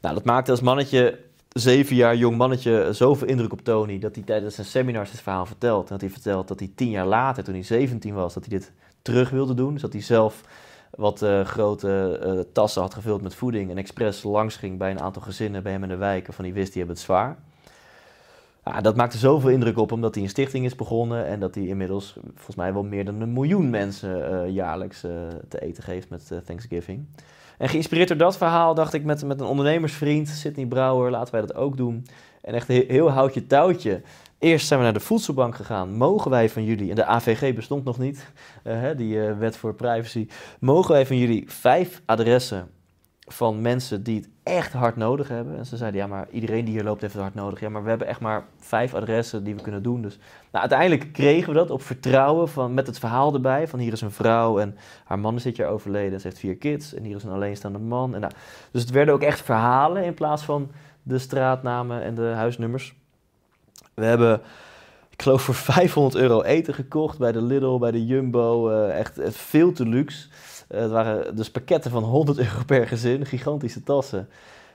Nou, dat maakte als mannetje, zeven jaar jong mannetje, zoveel indruk op Tony dat hij tijdens zijn seminars dit verhaal vertelt. En dat hij vertelt dat hij tien jaar later, toen hij 17 was, dat hij dit terug wilde doen. Dus dat hij zelf wat eh, grote eh, tassen had gevuld met voeding en expres langs ging bij een aantal gezinnen bij hem in de wijken van die wist die hebben het zwaar. Ja, dat maakte zoveel indruk op hem dat hij een stichting is begonnen en dat hij inmiddels volgens mij wel meer dan een miljoen mensen eh, jaarlijks te eten geeft met Thanksgiving. En geïnspireerd door dat verhaal dacht ik met, met een ondernemersvriend, Sidney Brouwer, laten wij dat ook doen. En echt heel, houtje touwtje. Eerst zijn we naar de voedselbank gegaan. Mogen wij van jullie, en de AVG bestond nog niet, eh, die eh, wet voor privacy. Mogen wij van jullie vijf adressen van mensen die het echt hard nodig hebben. En ze zeiden, ja, maar iedereen die hier loopt heeft het hard nodig. Ja, maar we hebben echt maar vijf adressen die we kunnen doen. Dus nou, uiteindelijk kregen we dat op vertrouwen van, met het verhaal erbij. Van hier is een vrouw en haar man is dit jaar overleden. Ze heeft vier kids en hier is een alleenstaande man. En nou, dus het werden ook echt verhalen in plaats van de straatnamen en de huisnummers. We hebben, ik geloof voor 500 euro eten gekocht bij de Lidl, bij de Jumbo. eh, echt eh, veel te luxe. Eh, het waren dus pakketten van 100 euro per gezin, gigantische tassen.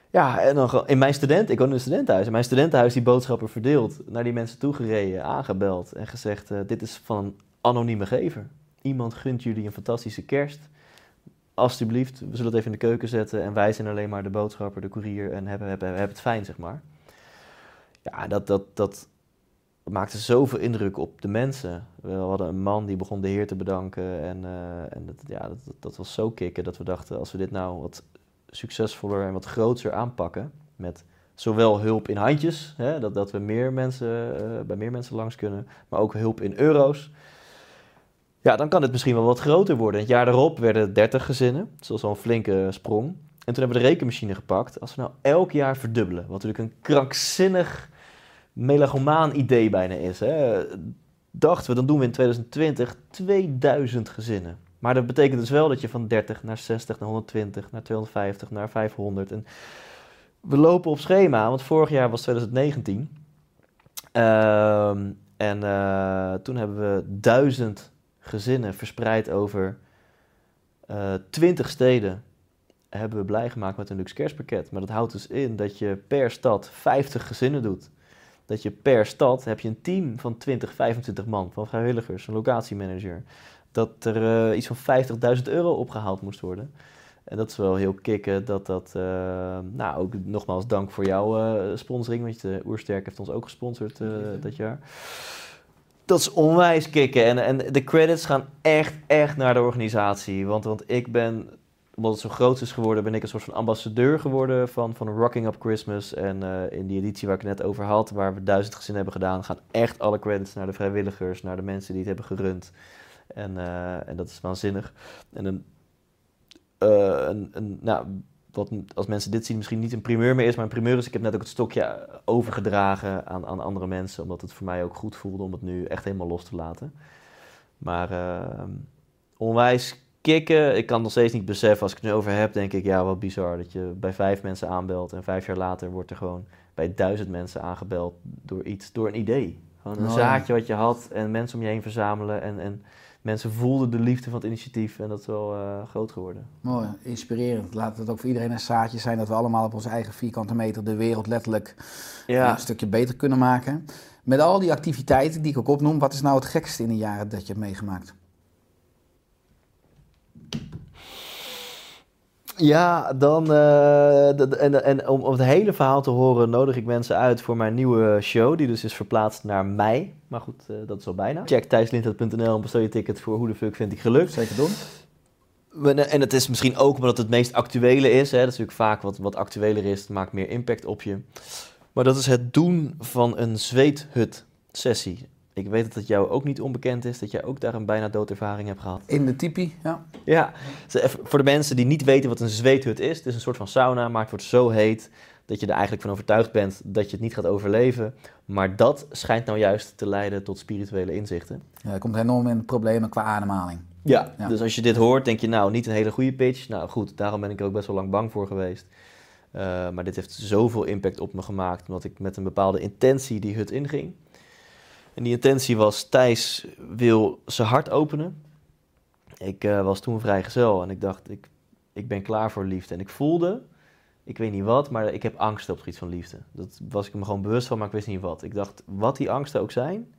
Ja, en dan in mijn student, ik woon in een studentenhuis, in mijn studentenhuis die boodschappen verdeeld, naar die mensen toegereden, aangebeld en gezegd: eh, dit is van een anonieme gever. Iemand gunt jullie een fantastische kerst. Alsjeblieft, we zullen het even in de keuken zetten en wij zijn alleen maar de boodschapper, de koerier en hebben, hebben, hebben het fijn, zeg maar. Ja, dat, dat, dat maakte zoveel indruk op de mensen. We hadden een man die begon de Heer te bedanken en, eh, en dat, ja, dat, dat, was zo kicken dat we dachten, als we dit nou wat succesvoller en wat groter aanpakken, met zowel hulp in handjes, hè, dat, dat we meer mensen, eh, bij meer mensen langs kunnen, maar ook hulp in euro's. Ja, dan kan het misschien wel wat groter worden. Het jaar daarop werden het 30 gezinnen. Dat was al een flinke sprong. En toen hebben we de rekenmachine gepakt. Als we nou elk jaar verdubbelen, wat natuurlijk een krankzinnig melagomaan idee bijna is. Hè, dachten we, dan doen we in 2020 2000 gezinnen. Maar dat betekent dus wel dat je van 30 naar 60 naar 120 naar 250 naar 500. En we lopen op schema, want vorig jaar was 2019. Ehm, en eh, toen hebben we 1000 gezinnen verspreid over eh 20 steden. Hebben we blij gemaakt met een luxe kerstpakket. Maar dat houdt dus in dat je per stad 50 gezinnen doet. Dat je per stad heb je een team van 20, 25 man, van vrijwilligers, een locatiemanager. Dat er eh, iets van 50.000 euro opgehaald moest worden. En dat is wel heel kicken dat dat... eh, nou, ook nogmaals dank voor jouw eh, sponsoring, want de Oersterk heeft ons ook gesponsord dat jaar. Dat is onwijs kicken. En, en de credits gaan echt, echt naar de organisatie. Want, want ik ben, omdat het zo groot is geworden, ben ik een soort van ambassadeur geworden van, van Rocking Up Christmas. En eh, in die editie waar ik het net over had, waar we duizend gezinnen hebben gedaan, gaan echt alle credits naar de vrijwilligers, naar de mensen die het hebben gerund. En, eh, en dat is waanzinnig. En een, eh, een, een, nou, wat als mensen dit zien misschien niet een primeur meer is, maar een primeur is, ik heb net ook het stokje overgedragen aan, aan andere mensen, omdat het voor mij ook goed voelde om het nu echt helemaal los te laten. Maar eh, onwijs kicken, ik kan nog steeds niet beseffen, als ik het nu over heb, denk ik, ja, wat bizar dat je bij vijf mensen aanbelt en vijf jaar later wordt er gewoon bij duizend mensen aangebeld door iets, door een idee. Gewoon een Oh, zaadje wat je had en mensen om je heen verzamelen en, en mensen voelden de liefde van het initiatief en dat is wel eh, groot geworden. Mooi, inspirerend. Laat het ook voor iedereen een zaadje zijn dat we allemaal op onze eigen vierkante meter de wereld letterlijk Ja, een stukje beter kunnen maken. Met al die activiteiten die ik ook opnoem, wat is nou het gekste in de jaren dat je hebt meegemaakt? Ja, dan. eh, en, en om, om het hele verhaal te horen, nodig ik mensen uit voor mijn nieuwe show. Die dus is verplaatst naar mei. Maar goed, eh, dat is al bijna. Check thijslindert.nl en bestel je ticket voor Hoe de Fuck Vind ik Geluk. Zeker doen. En het is misschien ook omdat het het meest actuele is. Hè. Dat is natuurlijk vaak wat, wat actueler is. Het maakt meer impact op je. Maar dat is het doen van een zweethut-sessie. Ik weet dat het jou ook niet onbekend is. Dat jij ook daar een bijna doodervaring hebt gehad. In de tipi, ja. Ja, voor de mensen die niet weten wat een zweethut is. Het is een soort van sauna, maar het wordt zo heet dat je er eigenlijk van overtuigd bent dat je het niet gaat overleven. Maar dat schijnt nou juist te leiden tot spirituele inzichten. ja er komt enorm in problemen qua ademhaling. Ja, Ja. dus als je dit hoort, denk je nou, niet een hele goede pitch. Nou goed, daarom ben ik er ook best wel lang bang voor geweest. Eh, maar dit heeft zoveel impact op me gemaakt, omdat ik met een bepaalde intentie die hut inging. En die intentie was, Thijs wil zijn hart openen. Ik eh, was toen vrijgezel en ik dacht, ik, ik ben klaar voor liefde. En ik voelde, ik weet niet wat, maar ik heb angst op het gebied van liefde. Dat was ik me gewoon bewust van, maar ik wist niet wat. Ik dacht, wat die angsten ook zijn,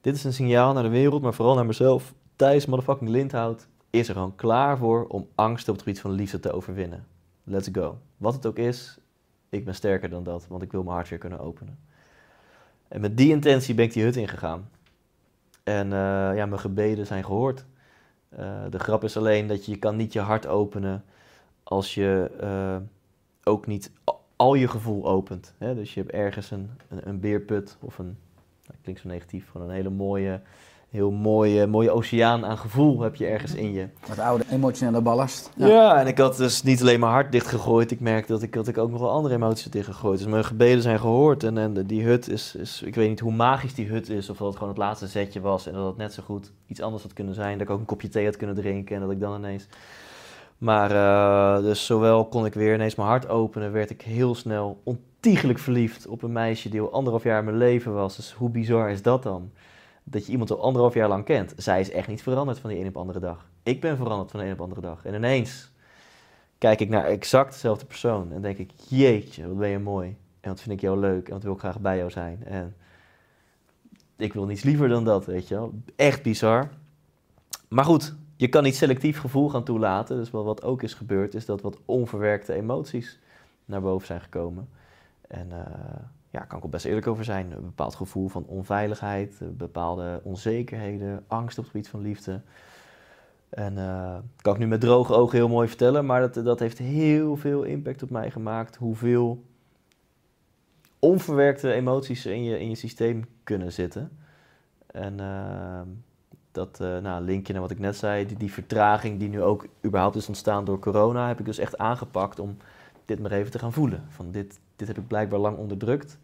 dit is een signaal naar de wereld, maar vooral naar mezelf. Thijs motherfucking Lindhout is er gewoon klaar voor om angst op het gebied van liefde te overwinnen. Let's go. Wat het ook is, ik ben sterker dan dat, want ik wil mijn hart weer kunnen openen. En met die intentie ben ik die hut ingegaan. En eh, ja, mijn gebeden zijn gehoord. Eh, de grap is alleen dat je, kan niet je hart openen als je eh, ook niet al je gevoel opent. Hè? Dus je hebt ergens een, een, beerput of een dat klinkt zo negatief, gewoon een hele mooie, heel mooie, mooie oceaan aan gevoel heb je ergens in je. Wat oude emotionele ballast. Ja. en ik had dus niet alleen mijn hart dichtgegooid. Ik merkte dat ik, dat ik ook nog wel andere emoties had dichtgegooid. Dus mijn gebeden zijn gehoord. En, en die hut is, is, ik weet niet hoe magisch die hut is. Of dat het gewoon het laatste zetje was. En dat het net zo goed iets anders had kunnen zijn. Dat ik ook een kopje thee had kunnen drinken. En dat ik dan ineens... Maar eh, dus zowel kon ik weer ineens mijn hart openen. Werd ik heel snel ontiegelijk verliefd op een meisje die al anderhalf jaar in mijn leven was. Dus hoe bizar is dat dan? Dat je iemand al anderhalf jaar lang kent. Zij is echt niet veranderd van die een op andere dag. Ik ben veranderd van de een op andere dag. En ineens kijk ik naar exact dezelfde persoon en denk ik, jeetje, wat ben je mooi. En wat vind ik jou leuk en wat wil ik graag bij jou zijn. En ik wil niets liever dan dat, weet je wel. Echt bizar. Maar goed, je kan niet selectief gevoel gaan toelaten. Dus wat ook is gebeurd, is dat wat onverwerkte emoties naar boven zijn gekomen. En uh, ja, kan ik ook best eerlijk over zijn. Een bepaald gevoel van onveiligheid, bepaalde onzekerheden, angst op het gebied van liefde. En uh, kan ik nu met droge ogen heel mooi vertellen, maar dat, dat heeft heel veel impact op mij gemaakt. Hoeveel onverwerkte emoties in je, in je systeem kunnen zitten. En uh, dat uh, nou, linkje naar wat ik net zei, die, die vertraging die nu ook überhaupt is ontstaan door corona, heb ik dus echt aangepakt om dit maar even te gaan voelen. Van dit, dit heb ik blijkbaar lang onderdrukt.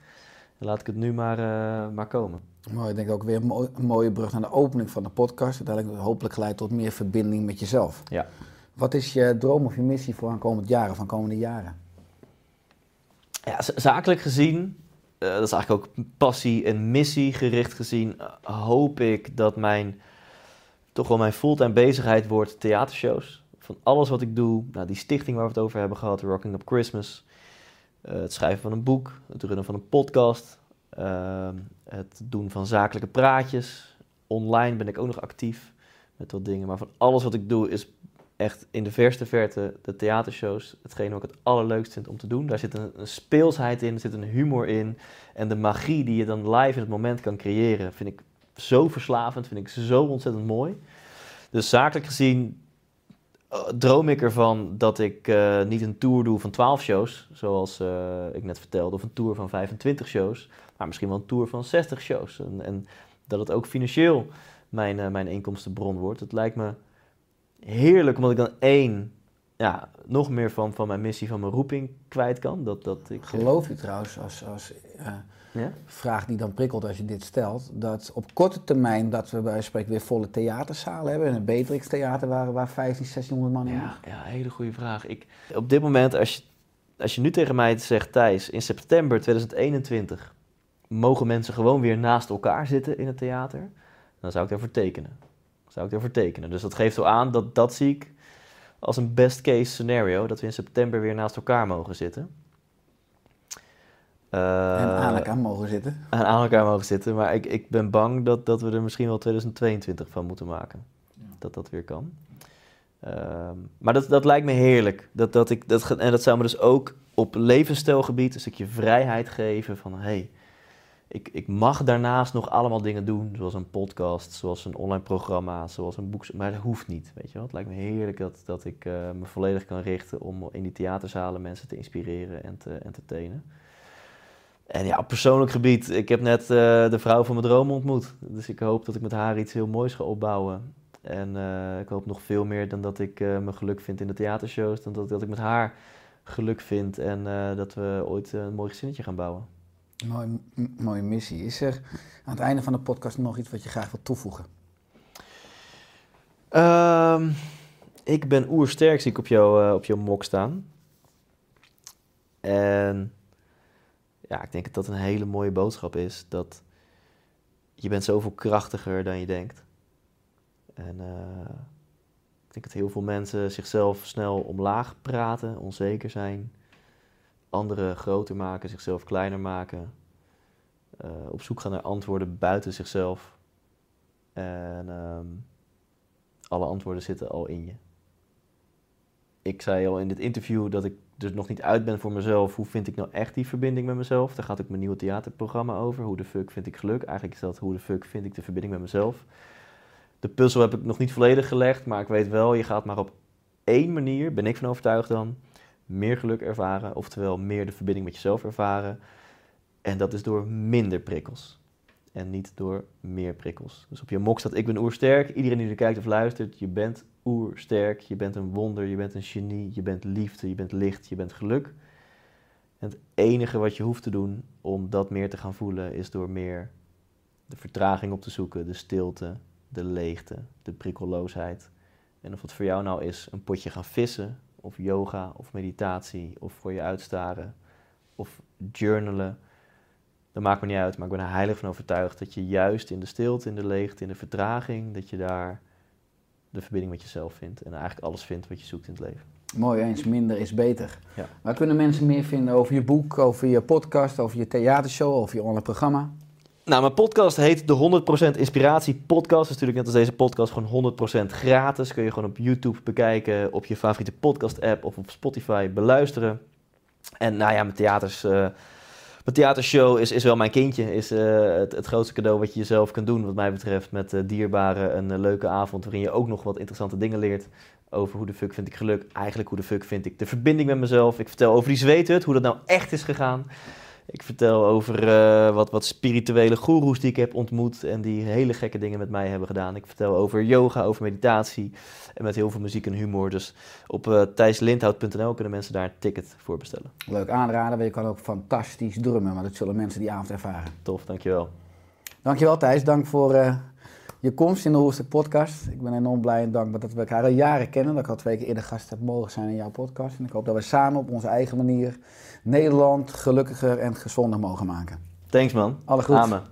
En laat ik het nu maar, uh, maar komen. Mooi, ik denk ook weer een, mooi, een mooie brug naar de opening van de podcast. Uiteindelijk hopelijk geleid tot meer verbinding met jezelf. Ja. Wat is je droom of je missie voor aankomend jaren, van komende jaren? Ja, zakelijk gezien, uh, dat is eigenlijk ook passie en missie gericht gezien, uh, hoop ik dat mijn, toch wel mijn fulltime bezigheid wordt theatershows. Van alles wat ik doe, nou, die stichting waar we het over hebben gehad, Rocking Up Christmas, het schrijven van een boek, het runnen van een podcast, ehm, het doen van zakelijke praatjes. Online ben ik ook nog actief met wat dingen, maar van alles wat ik doe is echt in de verste verte de theatershows hetgeen wat ik het allerleukst vind om te doen. Daar zit een, een, speelsheid in, er zit een humor in. En de magie die je dan live in het moment kan creëren, vind ik zo verslavend, vind ik zo ontzettend mooi. Dus zakelijk gezien droom ik ervan dat ik uh, niet een tour doe van 12 shows, zoals uh, ik net vertelde, of een tour van 25 shows, maar misschien wel een tour van 60 shows. En, en dat het ook financieel mijn, mijn inkomstenbron wordt. Het lijkt me heerlijk, omdat ik dan één, ja, nog meer van, van mijn missie, van mijn roeping kwijt kan. Dat, dat ik, Geloof je trouwens, als, als uh, ja? vraag die dan prikkelt als je dit stelt, dat op korte termijn dat we bij spreken weer volle theaterzalen hebben. In het Beatrix Theater waren waar 15, 1600 man in ja, ja, hele goede vraag. Ik, op dit moment, als je, als je nu tegen mij zegt, Thijs, in september 2021 mogen mensen gewoon weer naast elkaar zitten in het theater, dan zou ik daarvoor tekenen zou ik ervoor tekenen. Dus dat geeft zo aan dat dat zie ik als een best case scenario, dat we in september weer naast elkaar mogen zitten. Uh, en aan elkaar mogen zitten. En aan elkaar mogen zitten, maar ik, ik ben bang dat, dat we er misschien wel 2022 van moeten maken. Ja. Dat dat weer kan. Uh, maar dat, dat lijkt me heerlijk. Dat, dat ik, dat, en dat zou me dus ook op levensstijlgebied een stukje vrijheid geven van... Hey, ik, ik mag daarnaast nog allemaal dingen doen, zoals een podcast, zoals een online programma, zoals een boek. Maar dat hoeft niet, weet je wel. Het lijkt me heerlijk dat, dat ik uh, me volledig kan richten om in die theaterzalen mensen te inspireren en te entertainen. En ja, op persoonlijk gebied, ik heb net uh, de vrouw van mijn droom ontmoet. Dus ik hoop dat ik met haar iets heel moois ga opbouwen. En uh, ik hoop nog veel meer dan dat ik mijn geluk vind in de theatershows, dan dat, dat ik met haar geluk vind en dat we ooit een mooi gezinnetje gaan bouwen. Mooie, missie. Is er aan het einde van de podcast nog iets wat je graag wilt toevoegen? Um, ik ben oersterk, zie ik op, jou, uh, op jouw mok staan. En ja, ik denk dat dat een hele mooie boodschap is. Dat je bent zoveel krachtiger dan je denkt. En uh, ik denk dat heel veel mensen zichzelf snel omlaag praten, onzeker zijn anderen groter maken, zichzelf kleiner maken. Uh, op zoek gaan naar antwoorden buiten zichzelf. En um, alle antwoorden zitten al in je. Ik zei al in dit interview dat ik dus nog niet uit ben voor mezelf. Hoe vind ik nou echt die verbinding met mezelf? Daar gaat ook mijn nieuwe theaterprogramma over. Hoe de fuck vind ik geluk? Eigenlijk is dat hoe de fuck vind ik de verbinding met mezelf. De puzzel heb ik nog niet volledig gelegd, maar ik weet wel, je gaat maar op één manier, ben ik van overtuigd dan, meer geluk ervaren, oftewel meer de verbinding met jezelf ervaren. En dat is door minder prikkels. En niet door meer prikkels. Dus op je mok staat ik ben oersterk. Iedereen die er kijkt of luistert, je bent oersterk. Je bent een wonder, je bent een genie, je bent liefde, je bent licht, je bent geluk. En het enige wat je hoeft te doen om dat meer te gaan voelen, is door meer de vertraging op te zoeken, de stilte, de leegte, de prikkelloosheid. En of het voor jou nou is een potje gaan vissen, of yoga, of meditatie, of voor je uitstaren, of journalen. Dat maakt me niet uit, maar ik ben er heilig van overtuigd dat je juist in de stilte, in de leegte, in de vertraging, dat je daar de verbinding met jezelf vindt. En eigenlijk alles vindt wat je zoekt in het leven. Mooi eens, minder is beter. Ja. Waar kunnen mensen meer vinden over je boek, over je podcast, over je theatershow, over je online programma? Nou, mijn podcast heet de 100% Inspiratie Podcast. Dat is natuurlijk net als deze podcast gewoon 100% gratis. Kun je gewoon op YouTube bekijken, op je favoriete podcast app of op Spotify beluisteren. En nou ja, mijn, theaters, eh, mijn theatershow is, is wel mijn kindje. Is eh, het, het grootste cadeau wat je jezelf kan doen wat mij betreft. Met uh, dierbaren een eh, leuke avond waarin je ook nog wat interessante dingen leert. Over hoe de fuck vind ik geluk. Eigenlijk hoe de fuck vind ik de verbinding met mezelf. Ik vertel over die zweethut, hoe dat nou echt is gegaan. Ik vertel over eh, wat, wat spirituele goeroes die ik heb ontmoet en die hele gekke dingen met mij hebben gedaan. Ik vertel over yoga, over meditatie en met heel veel muziek en humor. Dus op uh, thijslindhout.nl kunnen mensen daar een ticket voor bestellen. Leuk aanraden, want je kan ook fantastisch drummen, maar dat zullen mensen die avond ervaren. Tof, dankjewel. Dankjewel Thijs, dank voor uh, je komst in de Hoerstuk podcast. Ik ben enorm blij en dankbaar dat we elkaar al jaren kennen. Dat ik al twee keer eerder gast heb mogen zijn in jouw podcast. En ik hoop dat we samen op onze eigen manier Nederland gelukkiger en gezonder mogen maken. Thanks man. Alle goed. Amen.